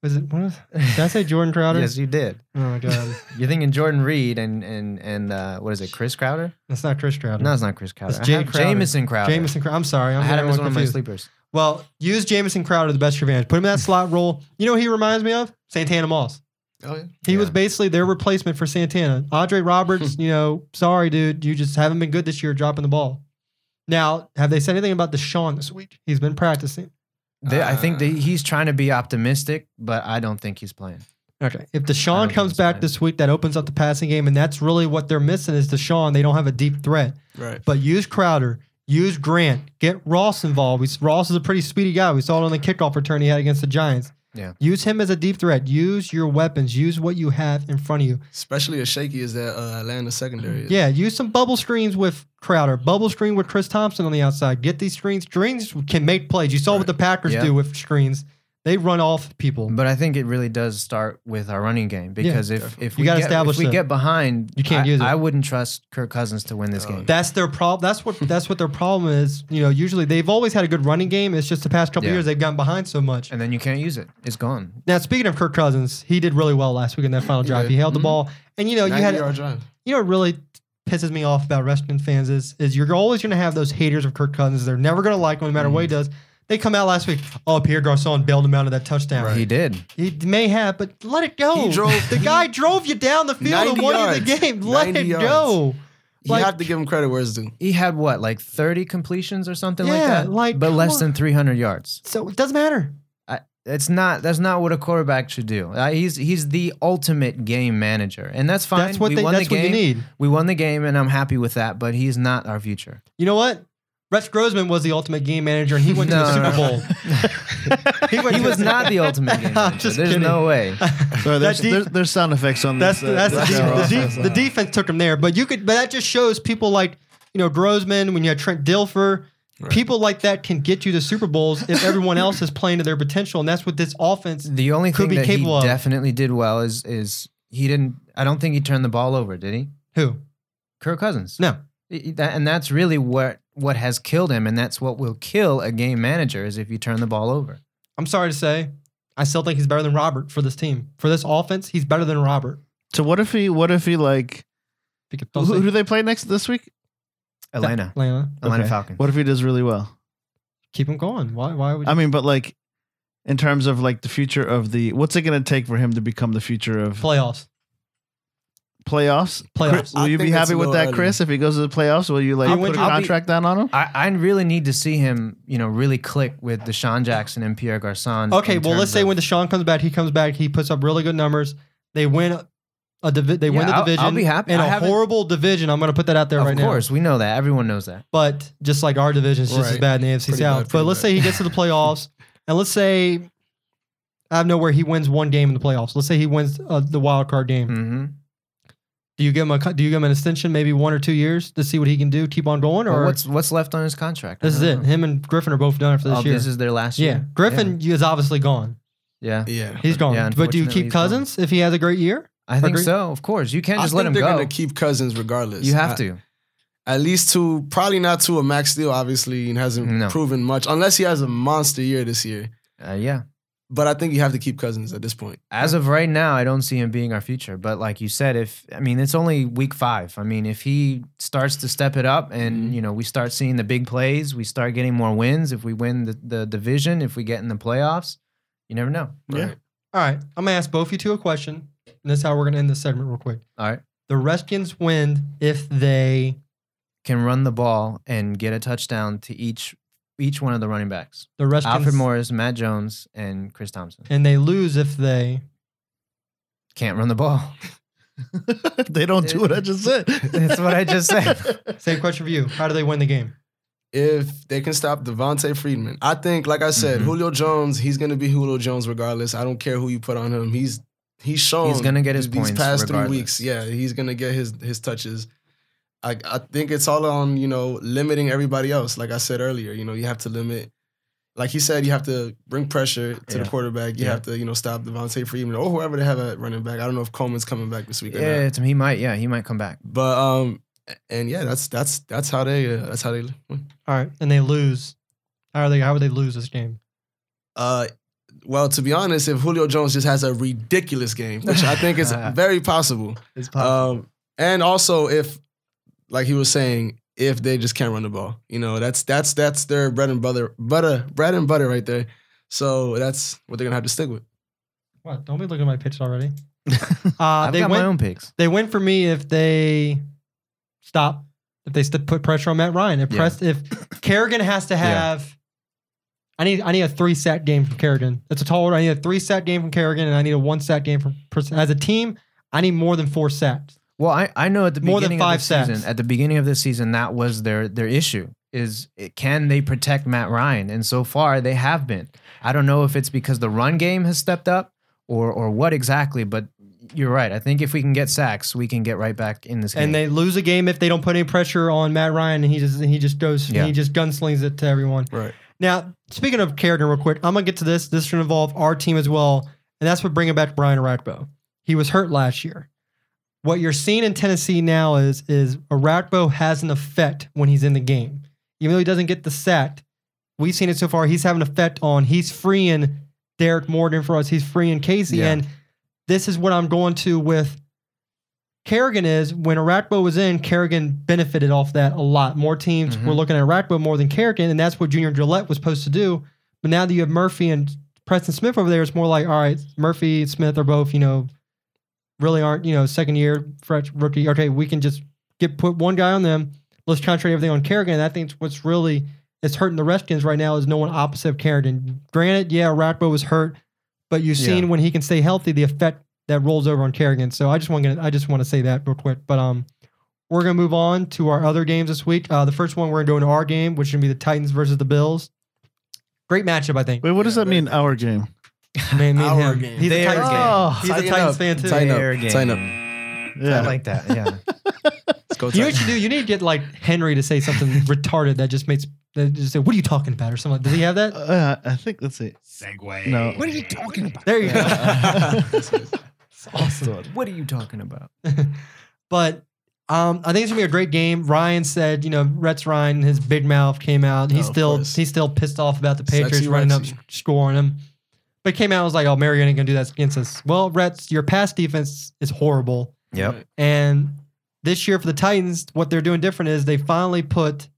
Was it? What was, did I say Jordan Crowder? Yes, you did. Oh my god, <laughs> You're thinking Jordan Reed and and and uh, what is it, Chris Crowder? that's not Chris Crowder. No, it's not Chris Crowder. That's I Jay Crowder. Jamison Crowder. Jamison Crowder. I'm sorry. I'm I had him as one of my sleepers. Well, use Jamison Crowder to the best of your advantage. Put him in that slot role. You know who he reminds me of? Santana Moss. Oh yeah. He was basically their replacement for Santana. Andre Roberts, <laughs> you know, sorry, dude, you just haven't been good this year dropping the ball. Now, have they said anything about DeSean this week? He's been practicing. They, I think Uh, they, he's trying to be optimistic, but I don't think he's playing. Okay. If I DeSean don't think comes he's back playing. this week, that opens up the passing game, and that's really what they're missing is DeSean. They don't have a deep threat. Right. But use Crowder, use Grant, get Ross involved. We, Ross is a pretty speedy guy. We saw it on the kickoff return he had against the Giants. Yeah. Use him as a deep threat. Use your weapons. Use what you have in front of you. Especially as shaky as that uh, Atlanta secondary. Is. Yeah, use some bubble screens with Crowder. Bubble screen with Chris Thompson on the outside. Get these screens. Screens can make plays. You saw what the Packers Yeah. do with screens. They run off people. But I think it really does start with our running game because if, if You we, gotta get, establish if we that. get behind, You can't I, use it. I wouldn't trust Kirk Cousins to win this Oh, game. That's their problem. That's what that's what their problem is. You know, usually they've always had a good running game. It's just the past couple Yeah. years they've gotten behind so much. and then you can't use it. It's gone. Now, speaking of Kirk Cousins, he did really well last week in that final He drive. did. He held the Mhm. ball, and you know, you 90 had yard drive. you know what really pisses me off about Redskins fans is is you're always going to have those haters of Kirk Cousins. They're never going to like him no matter what he Mm-hmm. does. They come out last week. Oh, Pierre Garcon bailed him out of that touchdown. Right. He did. He may have, but let it go. He drove- the guy drove you down the field and 90 won you the yards. game. Let 90 it yards. go. You Like- have to give him credit where it's due. He had what, like 30 completions or something like Yeah, that? like, but come less on. than 300 yards. So it doesn't matter. It's not. That's not what a quarterback should do. Uh, he's he's the ultimate game manager, and that's fine. That's what we they, won that's the what you game. need. We won the game, and I'm happy with that. But he's not our future. You know what? Rex Grossman was the ultimate game manager, and he went to the <laughs> No, Super <laughs> no, Bowl. he, went He to was the- not the ultimate game <laughs> I'm manager. just There's kidding. no way. So there's, That deep- there's, there's sound effects on That's this. uh, that's the, this de- show the, de- the defense took him there, but you could, but that just shows people like you know Grossman when you had Trent Dilfer, Right. people like that can get you to Super Bowls if everyone else is playing to their potential, and that's what this offense. The only Could thing be that he capable of. definitely did well is is he didn't. I don't think he turned the ball over. Did he? Who? Kirk Cousins. No. I- I- that- and that's really what what has killed him, and that's what will kill a game manager is if you turn the ball over. I'm sorry to say, I still think he's better than Robert for this team. For this offense, he's better than Robert. So what if he? What if he like? Who, who do they play next this week? Atlanta, Atlanta, Atlanta Okay. Falcons. What if he does really well? keep him going. Why? Why would? You? I mean, but like, in terms of like the future of the, what's it going to take for him to become the future of playoffs? Playoffs? Playoffs. Chris, will I you be think that's happy a with little that, early. Chris? If he goes to the playoffs, will you like I'll put win- a I'll be- contract down on him? I, I really need to see him, you know, really click with DeSean Jackson and Pierre Garcon. Okay, in well, let's terms say of- when DeSean comes back, he comes back, he puts up really good numbers. They win a divi- they win Yeah, the I'll- I'll division. be happy. In I a haven't- horrible division, I'm going to put that out there of right course, we know that. Everyone knows that. But just like our division is just as Right. bad in the AFC Pretty South. bad, but pretty let's bad. say he gets to the playoffs, and let's say out of nowhere he wins one game in the playoffs. Let's say he wins uh, the wild card game. hmm Do you give him a do you give him an extension, maybe one or two years to see what he can do, keep on going, or what's what's left on his contract? I this is don't it? know. Him and Griffin are both done after this Oh, year. this is their last yeah, year. Griffin is obviously gone. Yeah, Yeah. He's gone. Yeah, but do you unfortunately, keep he's gone. Cousins if he has a great year? I think Agree. so. Of course, you can't I just let think him they're go. gonna keep Cousins regardless. You have I- to. at least to probably not to a max deal. Obviously, and hasn't No. proven much unless he has a monster year this year. Uh, yeah. But I think you have to keep Cousins at this point. As of right now, I don't see him being our future. But like you said, if I mean it's only week five. I mean, if he starts to step it up and Mhm. you know we start seeing the big plays, we start getting more wins. If we win the, the division, if we get in the playoffs, you never know. Yeah. Right. All right. I'm gonna ask both of you two a question. And that's how we're gonna end this segment real quick. All right, The Redskins win if they can run the ball and get a touchdown to each each one of the running backs: the Redskins Alfred Morris, Matt Jones, and Chris Thompson. and they lose if they Can't run the ball. <laughs> they don't do what I just said. That's what I just said. <laughs> same question for you. How do they win the game? If they can stop Devonta Freeman, I think, like I said, Mhm. Julio Jones, he's gonna be Julio Jones regardless. I don't care who you put on him. He's he's shown He's gonna get his these points past regardless. three weeks. Yeah, he's gonna get his his touches. I I think it's all on you know limiting everybody else. Like I said earlier, you know you have to limit. Like he said, you have to bring pressure to Yeah. the quarterback. You Yeah. have to, you know, stop Devonta Freeman or whoever they have at running back. I don't know if Coleman's coming back this week or Yeah, not. he might. Yeah, he might come back. But um, and yeah, that's that's that's how they uh, that's how they win. All right, and they lose. How are they? How would they lose this game? Uh, well, to be honest, if Julio Jones just has a ridiculous game, which I think is <laughs> very possible, It's possible. um, and also if, like he was saying, if they just can't run the ball, you know, that's that's that's their bread and butter, butter, bread and butter right there. So that's what they're gonna have to stick with. What? Don't be looking at my pitch already. <laughs> Uh, I've they got win. my own picks. They win for me if they stop. If they st- put pressure on Matt Ryan. If Yeah. press, if Kerrigan has to have. I need I need a three set game from Kerrigan. That's a tall order. I need a three set game from Kerrigan, and I need a one set game from. As a team, I need more than four sets. Well, I, I know at the More than beginning five of the season, at the beginning of the season, that was their their issue is it- can they protect Matt Ryan? And so far they have been. I don't know if it's because the run game has stepped up or or what exactly, but you're right. I think if we can get sacks, we can get right back in this game. And they lose a game if they don't put any pressure on Matt Ryan, and he just he just goes Yeah. he just gunslings it to everyone. Right. Now, speaking of Kerrigan, real quick, I'm gonna get to this. This should involve our team as well, and that's what bringing back Brian Orakpo. He was hurt last year. What you're seeing in Tennessee now is is Orakpo has an effect when he's in the game, even though he doesn't get the sack. We've seen it so far. He's having an effect on. He's freeing Derrick Morgan for us. He's freeing Casey, Yeah. and this is what I'm going to with Kerrigan is when Orakpo was in, Kerrigan benefited off that a lot. More teams Mhm. were looking at Orakpo more than Kerrigan, and that's what Junior Galette was supposed to do. But now that you have Murphy and Preston Smith over there, it's more like, all right, Murphy, and Smith are both, you know, really aren't, you know, second year fresh rookie. Okay, we can just get put one guy on them. Let's concentrate everything on Kerrigan. And I think what's really it's hurting the Redskins right now is no one opposite of Kerrigan. Granted, yeah, Orakpo was hurt, but you've seen Yeah. when he can stay healthy, the effect that rolls over on Kerrigan. So I just want to I just want to say that real quick. But um, we're gonna move on to our other games this week. Uh, the first one we're gonna go into our game, which is gonna be the Titans versus the Bills. Great matchup, I think. Wait, what does Yeah, that mean? Our game. <laughs> Man, me and Our him. game. He's a Their Titans game. fan. Oh, He's a tighten Titans up, fan too. tighten up, Fair game. tighten up. Yeah. I like that. Yeah. <laughs> Let's go. You know what Titans. you do? You need to get like Henry to say something <laughs> retarded that just makes that just say, "What are you talking about?" or something. Like, does he have that? Uh, I think let's see. Segway. No. What are you talking about? There you go. It's awesome. What are you talking about? but um, I think it's gonna be a great game. Ryan said, you know, Rex Ryan, his big mouth came out. He's Oh, of still course. he's still pissed off about the Patriots Sexy running up, Rexy. scoring him. But came out and was like, "Oh, Marion ain't gonna do that against us." Well, Rex, your pass defense is horrible, Yep. and this year for the Titans, what they're doing different is they finally put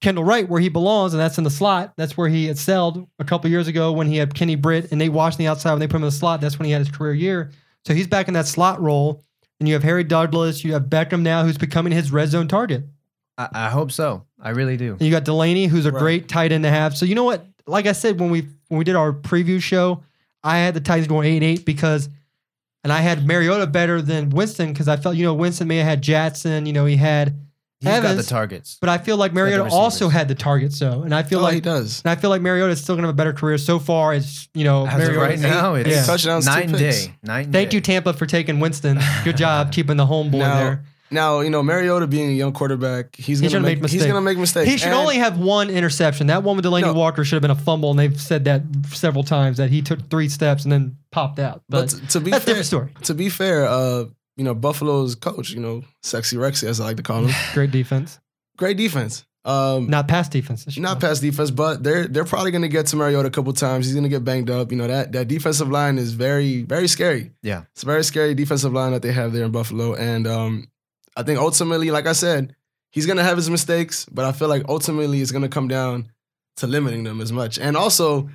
Kendall Wright where he belongs, and that's in the slot. That's where he excelled a couple years ago when he had Kenny Britt and they watched the outside when they put him in the slot. That's when he had his career year. So he's back in that slot role. And you have Harry Douglas, you have Beckham now, who's becoming his red zone target. I, I hope so. I really do. And you got Delanie, who's a Right. great tight end to have. So you know what? Like I said when we when we did our preview show, I had the Titans going eight and eight because, and I had Mariota better than Winston because I felt you know Winston may have had Jackson, you know he had, He's got the targets. but I feel like Mariota also had the target. So and I feel Oh, he does. and I feel like Mariota is still gonna have a better career so far. It's you know As of Mariota- right now, it's Yeah. touchdowns, two night and day. Night and Thank day. you Tampa for taking Winston. Good <laughs> job keeping the homeboy Now- there. Now you know Mariota being a young quarterback, he's He's gonna, gonna make, make he's mistakes. gonna make mistakes. He should And- only have one interception. That one with Delanie No. Walker should have been a fumble, and they've said that several times that he took three steps and then popped out. But But, t- to be that's fair, different story. to be fair, uh, you know Buffalo's coach, you know Sexy Rexy as I like to call him, <sighs> Great defense, great defense. Um, not pass defense. this year. not pass defense, but they're they're probably gonna get to Mariota a couple times. He's gonna get banged up. You know that that defensive line is very very scary. Yeah. it's a very scary defensive line that they have there in Buffalo, and um, I think ultimately, like I said, he's gonna have his mistakes, but I feel like ultimately it's gonna come down to limiting them as much. And also,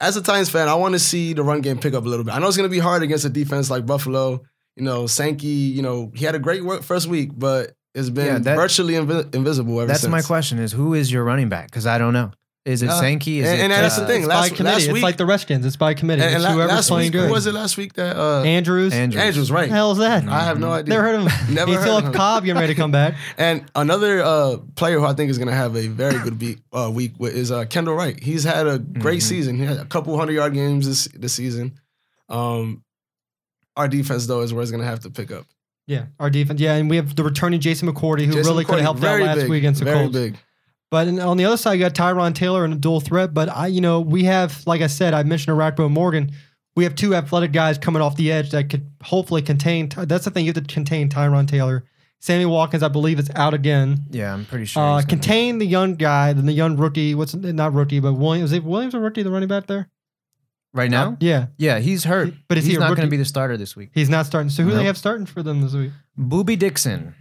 as a Titans fan, I want to see the run game pick up a little bit. I know it's gonna be hard against a defense like Buffalo. You know, Sankey. You know, he had a great work first week, but it's been Yeah, that- virtually invi- invisible ever That's since. my question: is who is your running back? Because I don't know. Is it Uh, Sankey? Is and- it, and that's the uh, thing. It's last- by committee. last it's like the Redskins. It's by committee. And, and la- whoever's last playing week, good. who was it last week that uh, Andrews. Andrews. Andrews, right? The hell is that? I have no idea. Never heard of him. <laughs> Never he heard still of have him. Cobb getting ready to come back. <laughs> And another uh, player who I think is going to have a very good be- uh, week is uh, Kendall Wright. He's had a great Mhm. season. He had a couple hundred yard games this this season. Um, our defense though is where it's going to have to pick up. Yeah, our defense. Yeah, and we have the returning Jason McCourty, who Jason really could McCourty, have helped out last big, week against the very Colts. big. But in- on the other side, you got Tyrod Taylor and a dual threat. But I, you know, we have, like I said, I mentioned Orakpo Morgan. We have two athletic guys coming off the edge that could hopefully contain. That's the thing you have to contain Tyrod Taylor. Sammy Watkins, I believe, is out again. Yeah, I'm pretty sure. Uh, contain the young guy, then the young rookie. What's not rookie, but Williams? Is it Williams a rookie, the running back there? right now. Yeah, Yeah, he's hurt. But is he he's a not going to be the starter this week. he's not starting. So who do they have starting for them this week? Boobie Dixon,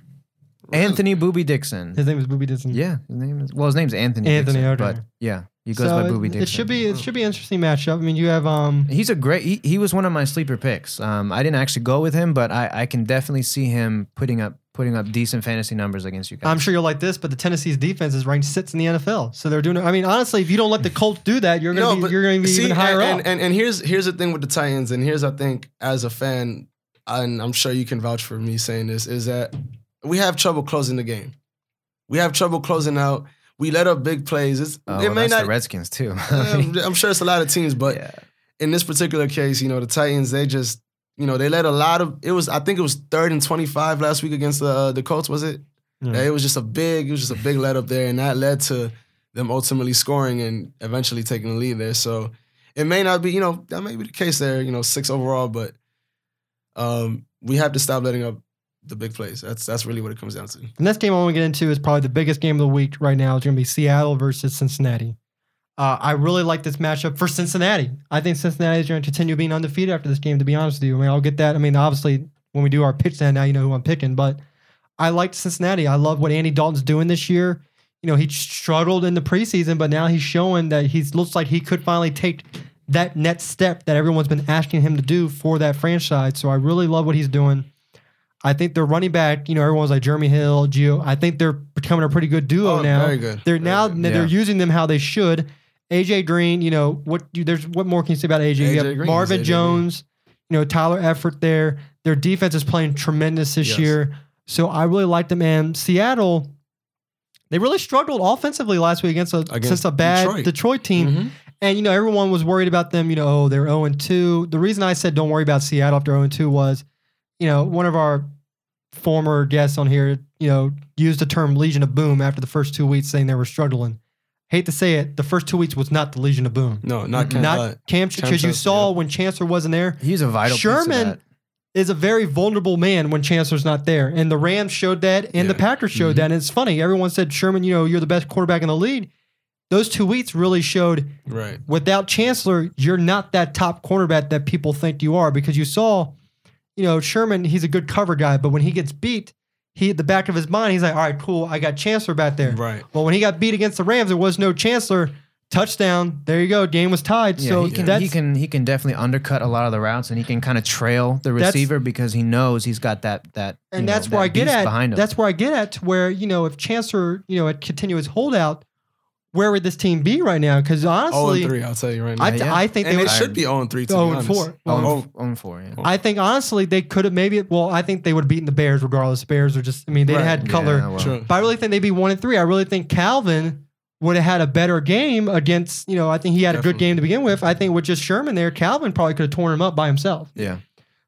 Anthony Boobie Dixon. His name is Boobie Dixon. Yeah, his name is well. His name's Anthony. Anthony, Dixon, okay. but yeah, he goes so by Boobie it, Dixon. it should be it should be an interesting matchup. I mean, you have um He's a great. He, he was one of my sleeper picks. Um, I didn't actually go with him, but I, I can definitely see him putting up putting up decent fantasy numbers against you guys. I'm sure you'll like this, but the Tennessee's defense is ranked sixth in the NFL. So they're doing. I mean, honestly, if you don't let the Colts do that, you're gonna No, be you're gonna be see, even higher and, up. and, and and here's here's the thing with the Titans, and here's I think as a fan, and I'm sure you can vouch for me saying this is that we have trouble closing the game. We have trouble closing out. We let up big plays. It's, oh, it may that's not. the Redskins too. <laughs> I'm I'm sure it's a lot of teams, but yeah. in this particular case, you know, the Titans, they just, you know, they let a lot of. It was, I think it was third and twenty five last week against the uh, the Colts. Was it? Yeah. Yeah, It was just a big, it was just a big let up there, and that led to them ultimately scoring and eventually taking the lead there. So it may not be, you know, that may be the case there, you know, six overall, but um, we have to stop letting up the big plays. That's that's really what it comes down to. The next game I want to get into is probably the biggest game of the week right now. It's going to be Seattle versus Cincinnati. Uh, I really like this matchup for Cincinnati. I think Cincinnati is going to continue being undefeated after this game. To be honest with you, I mean, I'll get that. I mean, obviously, when we do our pitch stand now, you know who I'm picking. But I like Cincinnati. I love what Andy Dalton's doing this year. You know, he struggled in the preseason, but now he's showing that he looks like he could finally take that next step that everyone's been asking him to do for that franchise. So I really love what he's doing. I think they're running back. You know, everyone's like Jeremy Hill, Gio. I think they're becoming a pretty good duo Oh, now. very good. They're Very now good. they're Yeah. using them how they should. AJ Green, you know what? You, there's what more can you say about AJ? AJ you have is Marvin AJ Green. Jones, you know Tyler Eifert there. Their defense is playing tremendous this Yes. year, so I really like them. And Seattle, they really struggled offensively last week against a Against since a bad Detroit, Detroit. team. Mhm. And you know, everyone was worried about them. You know, oh, they're 0 2. The reason I said don't worry about Seattle after 0 2 was, you know, one of our former guests on here, you know, used the term Legion of Boom after the first two weeks, saying they were struggling. Hate to say it, the first two weeks was not the Legion of Boom. No, not Ken, not uh, Kam, Kam because you saw yeah. when Chancellor wasn't there, He's a vital. piece of Sherman that. is a very vulnerable man when Chancellor's not there. And the Rams showed that, and the Packers showed Mhm. that. And it's funny, everyone said, Sherman, you know, you're the best quarterback in the league. Those two weeks really showed right. without Chancellor, you're not that top cornerback that people think you are because you saw, you know, Sherman, he's a good cover guy, but when he gets beat, he at the back of his mind, he's like, all right, cool, I got Chancellor back there. Right. Well, when he got beat against the Rams, there was no Chancellor. Touchdown. There you go. Game was tied. Yeah, so he can that's he can he can definitely undercut a lot of the routes, and he can kind of trail the receiver because he knows he's got that that. you and know, that's where that I get at. behind him. That's where I get at to where you know if Chancellor you know had continued his holdout, where would this team be right now? Because honestly, oh and 3, I'll tell you right now. I, Yeah. I think and they it would. should be 0 and 3 to 0 and 4. oh, Oh, and f- oh, and four. Yeah. I think honestly they could have maybe. Well, I think they would have beaten the Bears regardless. Bears are just. I mean, they Right. had color. Yeah, well, But I really think they'd be one and three. I really think Calvin would have had a better game against. You know, I think he had a good game to begin with. I think with just Sherman there, Calvin probably could have torn him up by himself. yeah.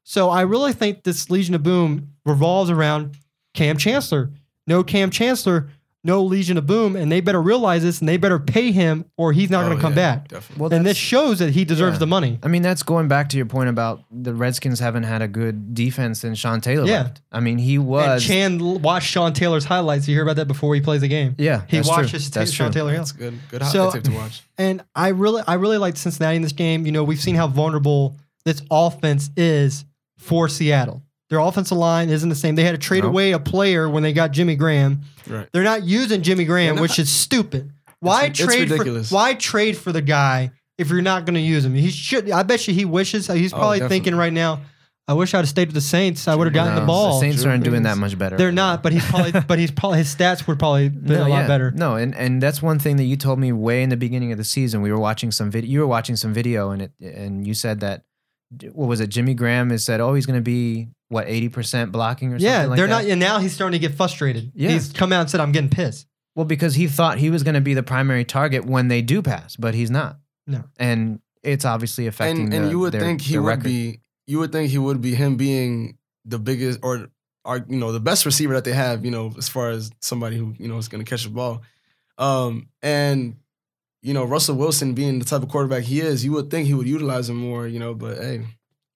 So I really think this Legion of Boom revolves around Kam Chancellor. No Kam Chancellor, no Legion of Boom, and they better realize this and they better pay him or he's not Oh, going to come yeah, back. Definitely. Well, And this shows that he deserves yeah. the money. I mean, that's going back to your point about the Redskins haven't had a good defense since Sean Taylor Yeah. left. I mean, he And was. Chan l- watched Sean Taylor's highlights. You hear about that before he plays the game. yeah, He that's watched true. his That's Sean true. Taylor Hill. That's good. Good hot So- tip to watch. <laughs> And I really, I really liked Cincinnati in this game. You know, we've seen how vulnerable this offense is for Seattle. Their offensive line isn't the same. They had to trade Nope. away a player when they got Jimmy Graham. Right. They're not using Jimmy Graham, They're which is stupid. Why it's trade for ridiculous. Why trade for the guy if you're not going to use him? He should. I bet you he wishes. He's Oh, probably definitely. thinking right now. I wish I'd have stayed with the Saints. I would have gotten No, the ball. Saints Drew aren't doing that much better. They're not, but he's probably, <laughs> but he's probably his stats would probably been a lot yeah. better. No, and and that's one thing that you told me way in the beginning of the season. We were watching some video. You were watching some video, and it and you said that what was it? Jimmy Graham has said, "Oh, he's going to be what eighty percent blocking or Yeah, something like they're that." not. And now he's starting to get frustrated. Yeah. He's come out and said, "I'm getting pissed." Well, because he thought he was going to be the primary target when they do pass, but he's not. No. and it's obviously affecting. And, and the- you would their- think he would record. be. You would think he would be him being the biggest or, or you know the best receiver that they have. You know, as far as somebody who you know is going to catch the ball. Um, and you know Russell Wilson being the type of quarterback he is, you would think he would utilize him more. You know, but hey,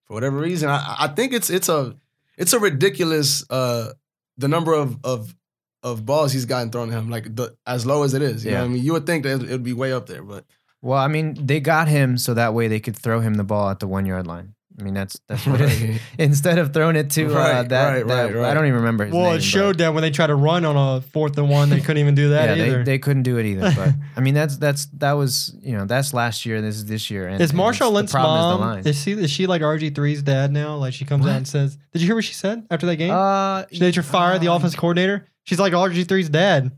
for whatever reason, I, I think it's it's a it's a ridiculous uh the number of of of balls he's gotten thrown at him, like the as low as it is. You know, Yeah. what I mean, you would think that it would be way up there, but Well, I mean, they got him so that way they could throw him the ball at the one yard line. I mean, that's that's what it is. Right. Instead of throwing it to uh, Right, that, right, that- right, right. I don't even remember his well, name. it but- showed that when they tried to run on a fourth and one, they couldn't even do that <laughs> yeah, either. they, they couldn't do it either. But <laughs> I mean, that's that's that was you know that's last year. This is this year. And, is and Marshall it's- Lynch's the problem mom? Is the. Is she is she like RG 3s dad now? Like she comes out and says, "Did you hear what she said after that game? Uh, They should fire the uh, offense coordinator." She's like RG 3s dad.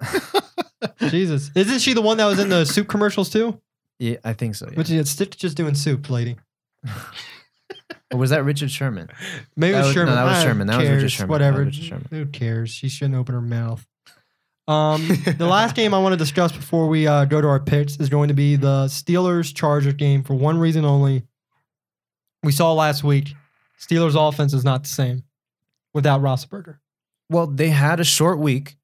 <laughs> Jesus, isn't she the one that was in the soup commercials too? Yeah, I think so. Yeah. Which is stick just doing soup, lady. Or was that Richard Sherman? Maybe That it was was- no, Sherman. that was Sherman. That was cares, Richard Sherman. That Whatever. was Richard Sherman. Who cares? She shouldn't open her mouth. Um, <laughs> the last game I want to discuss before we uh, go to our picks is going to be the Steelers Chargers game for one reason only. We saw last week, Steelers offense is not the same without Roethlisberger. Well, they had a short week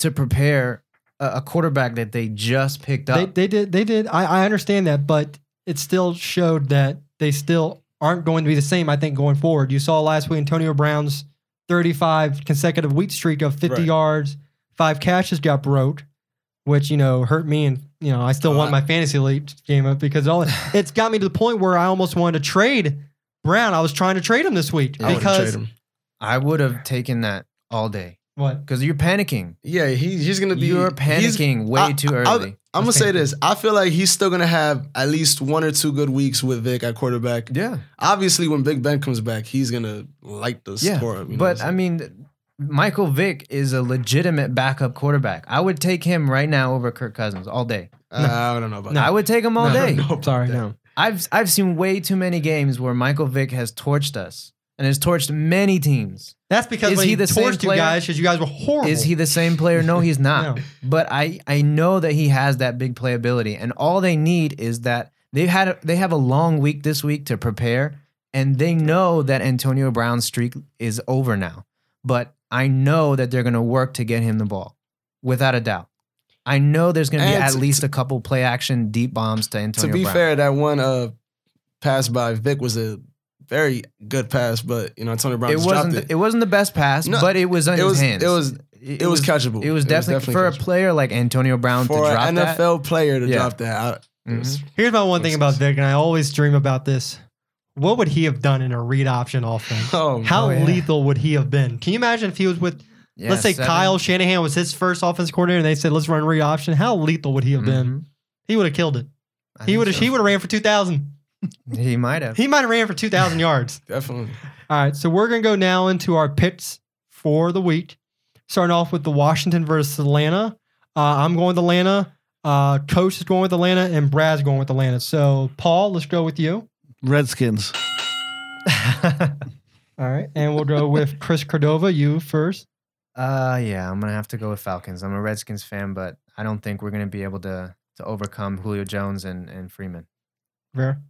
to prepare a, a quarterback that they just picked up. They, they did. They did. I, I understand that, but it still showed that they still aren't going to be the same. I think going forward, you saw last week Antonio Brown's 35 consecutive week streak of 50 Right. yards, five catches got broke, which you know hurt me, and you know I still Oh, won I- my fantasy league game up because all <laughs> it's got me to the point where I almost wanted to trade Brown. I was trying to trade him this week I because. I would have taken that all day what? because you're panicking. Yeah, he, he's gonna be. You're he's- panicking way I- too I- early. I'm gonna say this. <laughs> I feel like he's still gonna have at least one or two good weeks with Vick at quarterback. yeah, Obviously, when Big Ben comes back, he's gonna light the yeah. score. up, you but so- I mean, Michael Vick is a legitimate backup quarterback. I would take him right now over Kirk Cousins all day. Uh, I don't know about No. I would take him all No, day. No, Sorry, no. I've I've seen way too many games where Michael Vick has torched us and has torched many teams. That's because Is when he he, the same torched you player? guys because you guys were horrible. Is he the same player? No, he's not. <laughs> No. But I I know that he has that big playability, and all they need is that they've had a, they have a long week this week to prepare, and they know that Antonio Brown's streak is over now. But I know that they're going to work to get him the ball, without a doubt. I know there's going to be And at to- least a couple play action deep bombs to Antonio. To be Brown. fair, that one uh, pass by Vick was a very good pass, but you know Antonio Brown it just wasn't dropped it. it. wasn't the best pass, No, but it was on it his was- hands. it was- it, It was catchable. It was definitely, for a player like Antonio Brown for to drop an that. NFL player to Yeah. drop that. I, it was- Here's my one thing Makes about. Vick, and I always dream about this. What would he have done in a read option offense? <laughs> Oh, How oh, yeah. lethal would he have been? Can you imagine if he was with, Yeah, let's say seven. Kyle Shanahan was his first offense coordinator, and they said, "Let's run read option." How lethal would he have been? Mhm. He would have killed it. I He would have. so. He would have ran for two thousand. He might have. He might have ran for two thousand yards. <laughs> definitely. All right, so we're gonna go now into our picks for the week. Starting off with the Washington versus Atlanta. Uh, I'm going with Atlanta. Uh, Coach is going with Atlanta, and Brad's going with Atlanta. So, Paul, let's go with you. Redskins. <laughs> All right, and we'll go with Chris Cordova. You first. Uh yeah, I'm gonna have to go with Falcons. I'm a Redskins fan, but I don't think we're gonna be able to to overcome Julio Jones and, and Freeman. Vera.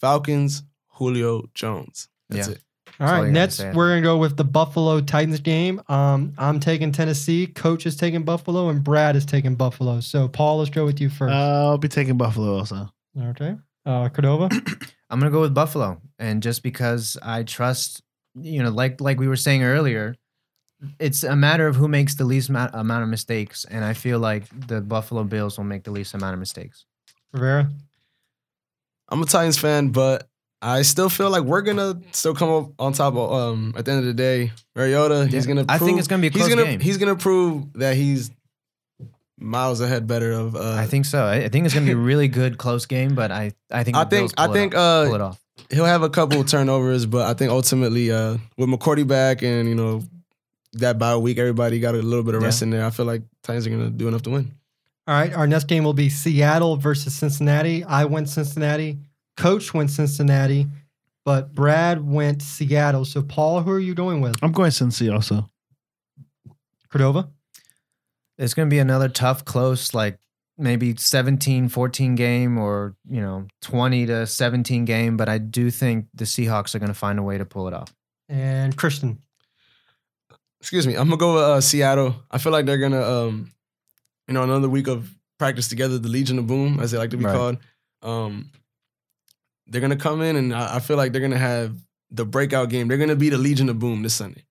Falcons, Julio Jones. That's Yeah. it. All all I right, gotta Nets. say. We're gonna go with the Buffalo Titans game. Um, I'm taking Tennessee. Coach is taking Buffalo, and Brad is taking Buffalo. So, Paul, let's go with you first. I'll be taking Buffalo also. okay. Uh, Cordova. <clears throat> I'm gonna go with Buffalo, and just because I trust, you know, like like we were saying earlier, it's a matter of who makes the least ma- amount of mistakes, and I feel like the Buffalo Bills will make the least amount of mistakes. Rivera. I'm a Titans fan, but I still feel like we're gonna still come up on top. Of, um, at the end of the day, Mariota, he's gonna. I think prove- it's gonna be a he's close gonna, game. He's gonna prove that he's miles ahead better of. Uh, I think so. I, I think it's gonna be a really good close game, but I I think I think I think uh, pull it off. he'll have a couple of turnovers, but I think ultimately uh, with McCourty back and you know that bye week, everybody got a little bit of rest in there. I feel like Titans are gonna do enough to win. All right. Our next game will be Seattle versus Cincinnati. I went Cincinnati. Coach went Cincinnati, but Brad went Seattle. So, Paul, who are you going with? I'm going Cincy also. Cordova. It's going to be another tough, close, like maybe 17 14 game or, you know, 20 to 17 game. But I do think the Seahawks are going to find a way to pull it off. And Christian. Excuse me, I'm gonna go with uh, Seattle. I feel like they're gonna, um, you know, another week of practice together, the Legion of Boom, as they like to be Right. called. Um, they're gonna come in, and I, I feel like they're gonna have the breakout game. They're gonna be the Legion of Boom this Sunday.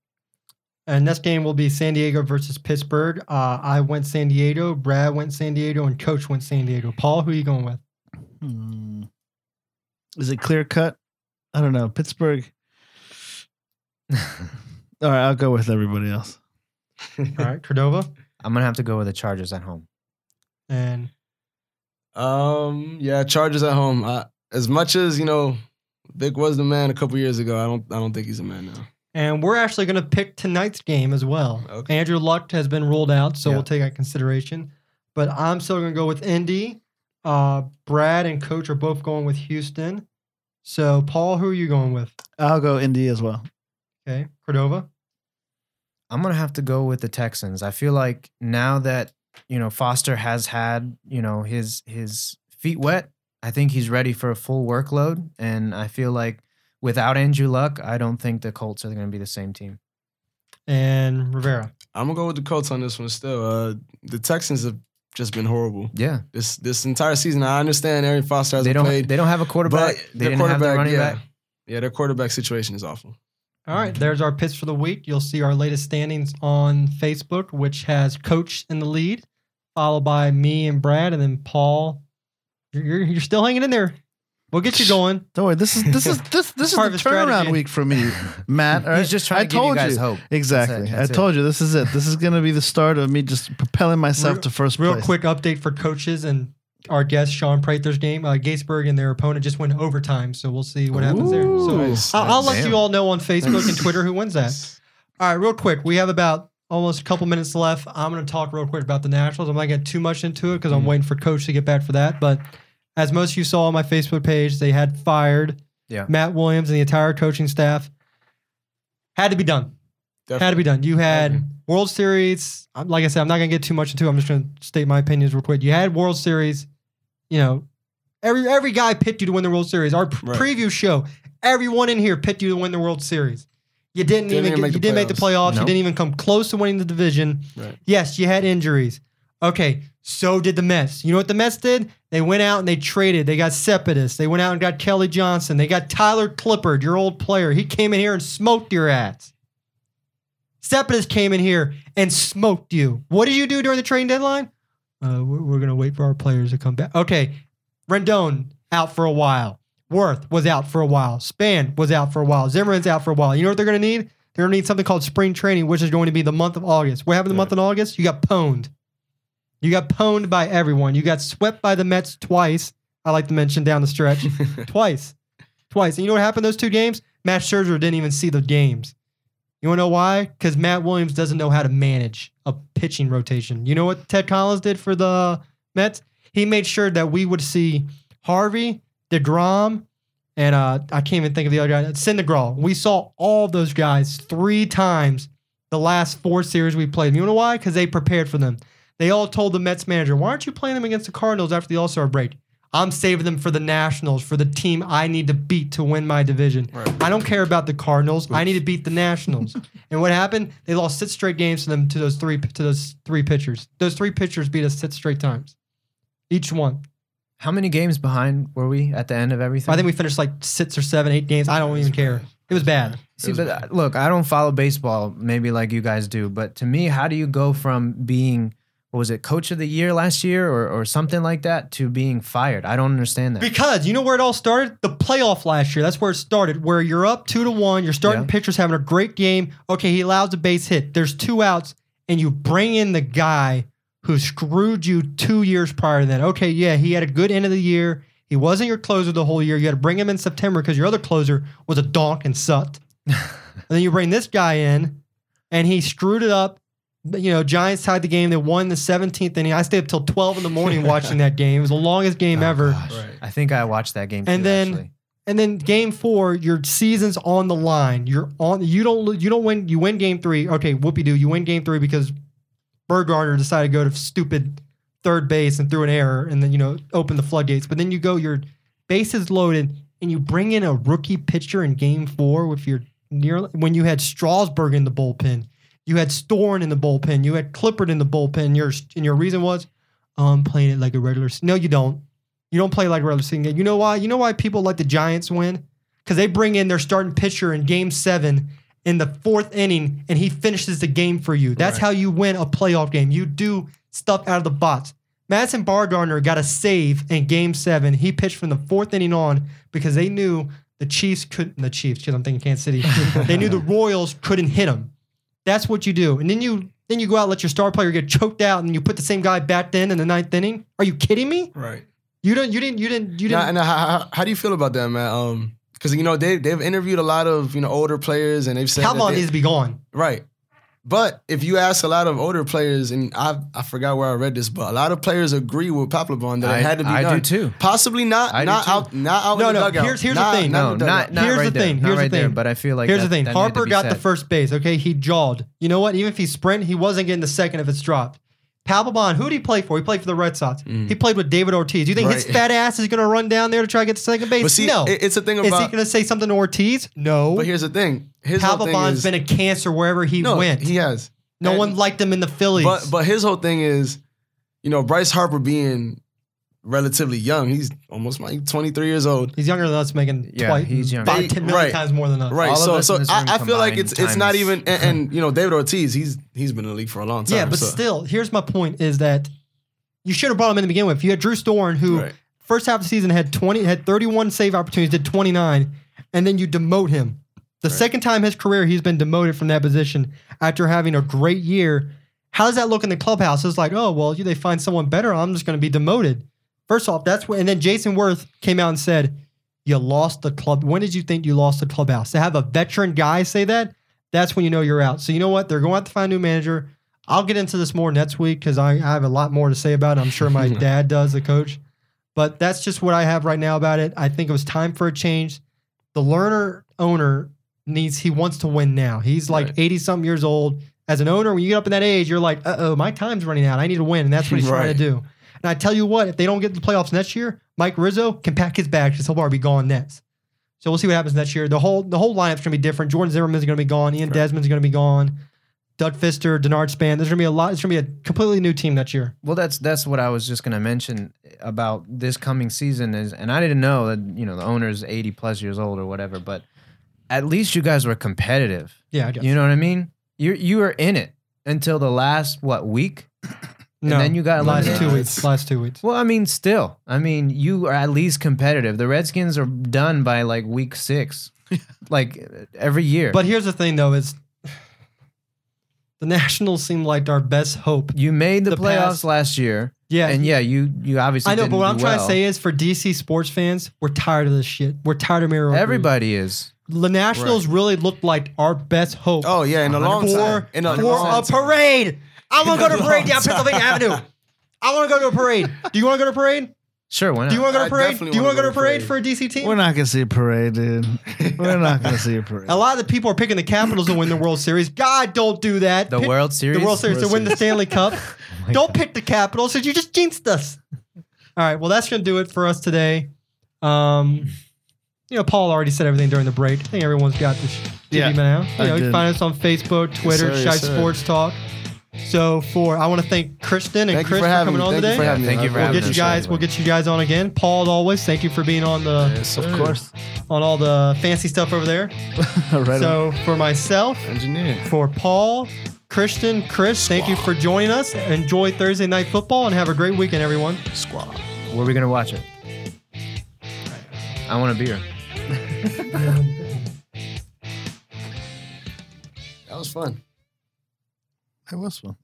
And next game will be San Diego versus Pittsburgh. Uh, I went San Diego. Brad went San Diego, and Coach went San Diego. Paul, who are you going with? Hmm. Is it clear cut? I don't know. Pittsburgh. <laughs> All right, I'll go with everybody else. All right, Cordova. I'm going to have to go with the Chargers at home. And Um, yeah, Chargers at home. I, as much as you know, Vick was the man a couple years ago. I don't, I don't think he's a man now. and we're actually going to pick tonight's game as well. Okay. Andrew Luck has been ruled out, so Yeah. we'll take that consideration. But I'm still going to go with Indy. Uh, Brad and Coach are both going with Houston. So, Paul, who are you going with? I'll go Indy as well. Okay, Cordova. I'm going to have to go with the Texans. I feel like now that, you know, Foster has had, you know, his his feet wet, I think he's ready for a full workload. And I feel like without Andrew Luck, I don't think the Colts are going to be the same team. And Rivera. I'm gonna go with the Colts on this one. Still, uh, the Texans have just been horrible Yeah. this this entire season. I understand Arian Foster hasn't don't played, they don't have a quarterback. but they their didn't have the quarterback, running yeah, back. yeah, their quarterback situation is awful. All right, there's our picks for the week. You'll see our latest standings on Facebook, which has Coach in the lead, followed by me and Brad, and then Paul. You're, you're, you're still hanging in there. We'll get you going. Don't worry. This is this is <laughs> this this is Part the of a strategy. turnaround week for me, <laughs> Matt. all right? He's just trying I to give you told guys hope. Exactly. That's it, I that's it. told you this is it. This is going to be the start of me just propelling myself Real- to first Real place. quick update for coaches and our guest Sean Prather's game. Uh, Gaithersburg and their opponent just went overtime, so we'll see what happens there. So Nice. I'll, I'll let you all know on Facebook and <laughs> Twitter who wins that. All right, real quick. We have about almost a couple minutes left. I'm going to talk real quick about the Nationals. I'm not going to get too much into it because I'm Mhm. waiting for Coach to get back for that. But as most of you saw on my Facebook page, they had fired Yeah. Matt Williams and the entire coaching staff. Had to be done. Had to be done. You had. World Series. Like I said, I'm not going to get too much into it. I'm just going to state my opinions real quick. You had World Series. You know, every every guy picked you to win the World Series. Our p- Right. preview show, everyone in here picked you to win the World Series. You didn't, Didn't even, even get, you didn't make the playoffs. playoffs. You didn't even come close to winning the division. Right. Yes, you had injuries. Okay, so did the Mets. You know what the Mets did? They went out and they traded. They got Cespedes. They went out and got Kelly Johnson. They got Tyler Clippard, your old player. He came in here and smoked your ass. Cespedes came in here and smoked you. What did you do during the trade deadline? Uh, we're we're going to wait for our players to come back. Okay, Rendon out for a while. Werth was out for a while. Span was out for a while. Zimmerman's out for a while. You know what they're going to need? They're going to need something called spring training, which is going to be the month of August. What happened the month of August? You got pwned. You got pwned by everyone. You got swept by the Mets twice. I like to mention down the stretch. <laughs> twice. Twice. And you know what happened those two games? Matt Scherzer didn't even see the games. You want to know why? Because Matt Williams doesn't know how to manage a pitching rotation. You know what Ted Collins did for the Mets? He made sure that we would see Harvey, DeGrom, and uh, I can't even think of the other guy, Syndergaard. We saw all those guys three times the last four series we played. You know why? Because they prepared for them. They all told the Mets manager, why aren't you playing them against the Cardinals after the All Star break? I'm saving them for the Nationals, for the team I need to beat to win my division. Right. I don't care about the Cardinals. I need to beat the Nationals. <laughs> and what happened? They lost six straight games to them to those three to those three pitchers. Those three pitchers beat us six straight times, each one. How many games behind were we at the end of everything? I think we finished like six or seven, eight games. I don't even care. It was bad. See, but uh, look, I don't follow baseball maybe like you guys do, but to me, how do you go from being was it, coach of the year last year or, or something like that to being fired? I don't understand that. Because you know where it all started? The playoff last year. That's where it started. Where you're up two to one, you're starting Yeah. pitcher's having a great game. Okay, he allows a base hit. There's two outs, and you bring in the guy who screwed you two years prior to that. Okay, yeah, he had a good end of the year. He wasn't your closer the whole year. You had to bring him in September because your other closer was a donk and sucked. <laughs> and then you bring this guy in, and he screwed it up. You know, Giants tied the game. They won the 17th inning. I stayed up till 12 in the morning watching that <laughs> game. It was the longest game Oh, ever. Right. I think I watched that game And too, then- actually. And then game four, your season's on the line. You're on. You don't. You don't win. You win game three. Okay, whoopie doo. You win game three because Bumgarner decided to go to stupid third base and threw an error, and then you know open the floodgates. But then you go, your bases loaded, and you bring in a rookie pitcher in game four with your near when you had Strasburg in the bullpen, you had Storen in the bullpen, you had Clippard in the bullpen. Your and your reason was, oh, I'm playing it like a regular. se-" No, you don't. You don't play like a regular season game. You know why? You know why people like the Giants win? Because they bring in their starting pitcher in game seven in the fourth inning and he finishes the game for you. That's Right. how you win a playoff game. You do stuff out of the box. Madison Bumgarner got a save in game seven. He pitched from the fourth inning on because they knew the Chiefs couldn't, the Chiefs, because I'm thinking Kansas City, <laughs> they knew the Royals couldn't hit him. That's what you do. And then you then you go out and let your star player get choked out and you put the same guy back in in the ninth inning. Are you kidding me? Right. You don't you didn't you didn't you didn't and how, how, how do you feel about that, man? Um, because you know they they've interviewed a lot of you know older players and they've said they- needs to be gone. right. But if you ask a lot of older players, and I I forgot where I read this, but a lot of players agree with Papelbon that I- it had to be done. I do too. Possibly not I not out not out No, in the no, dugout. here's- here's the thing. not No, the not not Here's the right there. thing, Not here's the right there. thing. But I feel like Here's that- the thing. that Harper be got the first base. Okay, he jawed. You know what? Even if he sprint, he wasn't getting the second if it's dropped. Papelbon, who did he play for? He played for the Red Sox. Mm. He played with David Ortiz. Do You think his fat ass is going to run down there to try to get to second base? See, no. it's a thing about. is he going to say something to Ortiz? No. But here's the thing. His whole thing is been a cancer wherever he no, went. he has. no And- one liked him in the Phillies. But but his whole thing is, you know, Bryce Harper being relatively young. He's almost like 23 years old. he's younger than us, making Yeah, twice, he's younger. five, Hey, 10 million right. times more than us. Right. All of so us so in this I, I feel like combined it's it's not even and, and <laughs> you know David Ortiz. He's he's been in the league for a long time. Yeah, but so- still, here's my point: is that you should have brought him in to begin with. You had Drew Storen, who Right. first half of the season had 20, had 31 save opportunities, did 29, and then you demote him. The Right. second time in his career he's been demoted from that position after having a great year. How does that look in the clubhouse? It's like, oh well, they find someone better. I'm just going to be demoted. First off, that's what. And then Jason Werth came out and said, "You lost the club. When did you think you lost the clubhouse? To have a veteran guy say that, that's when you know you're out. So you know what? They're going to have to find a new manager. I'll get into this more next week because I, I have a lot more to say about it. I'm sure my <laughs> dad does, the coach. But that's just what I have right now about it. I think it was time for a change. The Lerner owner needs, he wants to win now. He's like Right. 80 something years old. As an owner, when you get up in that age, you're like, uh oh, my time's running out. I need to win. And that's what he's trying to do. And I tell you what, if they don't get to the playoffs next year, Mike Rizzo can pack his bags because he'll probably be gone next. So we'll see what happens next year. The whole the whole lineup's gonna be different. Jordan Zimmermann's gonna be gone. Ian Right. Desmond's gonna be gone. Doug Fister, Denard Span. There's gonna be a lot. It's gonna be a completely new team next year. Well, that's that's what I was just gonna mention about this coming season is, and I didn't know that you know the owner's eighty plus years old or whatever, but at least you guys were competitive. Yeah, I guess. You know what I mean? You you were in it until the last what week? No, then you got last eliminated. two weeks. Last two weeks. Well, I mean, still, I mean, you are at least competitive. The Redskins are done by like week six, <laughs> like every year. But here's the thing, though: is the Nationals seem like our best hope. you made the, the playoffs past- last year, Yeah, and yeah, you you obviously I know. didn't But what I'm trying to say is, for DC sports fans, we're tired of this shit. We're tired of Miro. everybody is. The Nationals really looked like our best hope. Oh yeah, in a long for, time. In a for long a parade. I want to go to a parade down. Pennsylvania Avenue. I want to go to a parade. Do you want to go to a parade? Sure, why not? Do you want to go to I a parade? definitely Do you want wanna go to a parade for a DC team? We're not gonna see a parade, dude. We're not gonna see a parade. <laughs> a lot of the people are picking the Capitals to win the World Series. God, don't do that. the Pick World Series. the World Series to win the Stanley Cup. <laughs> my don't pick the Capitals because you just jinxed us. All All right. Well, that's gonna do it for us today. Um, you know, Paul already said everything during the break. I think everyone's got this Yeah, yeah, now. You I know, you did. can find us on Facebook, Twitter, sir, Shite yes, sir. Sports Talk. So for I want to thank Kristen and Thank Chris for for, coming me. on Thank you today. for having me. thank you for we'll having get you us. guys. We'll get you guys on again. Paul, as always, thank you for being on the Yes, Of course. on all the fancy stuff over there. <laughs> right. on. so for myself, Engineer. for Paul, Christian, Chris, thank you for joining us. Enjoy Thursday night football and have a great weekend, everyone. Squad. Where are we gonna watch it? I want a beer. <laughs> That was fun. It was fun.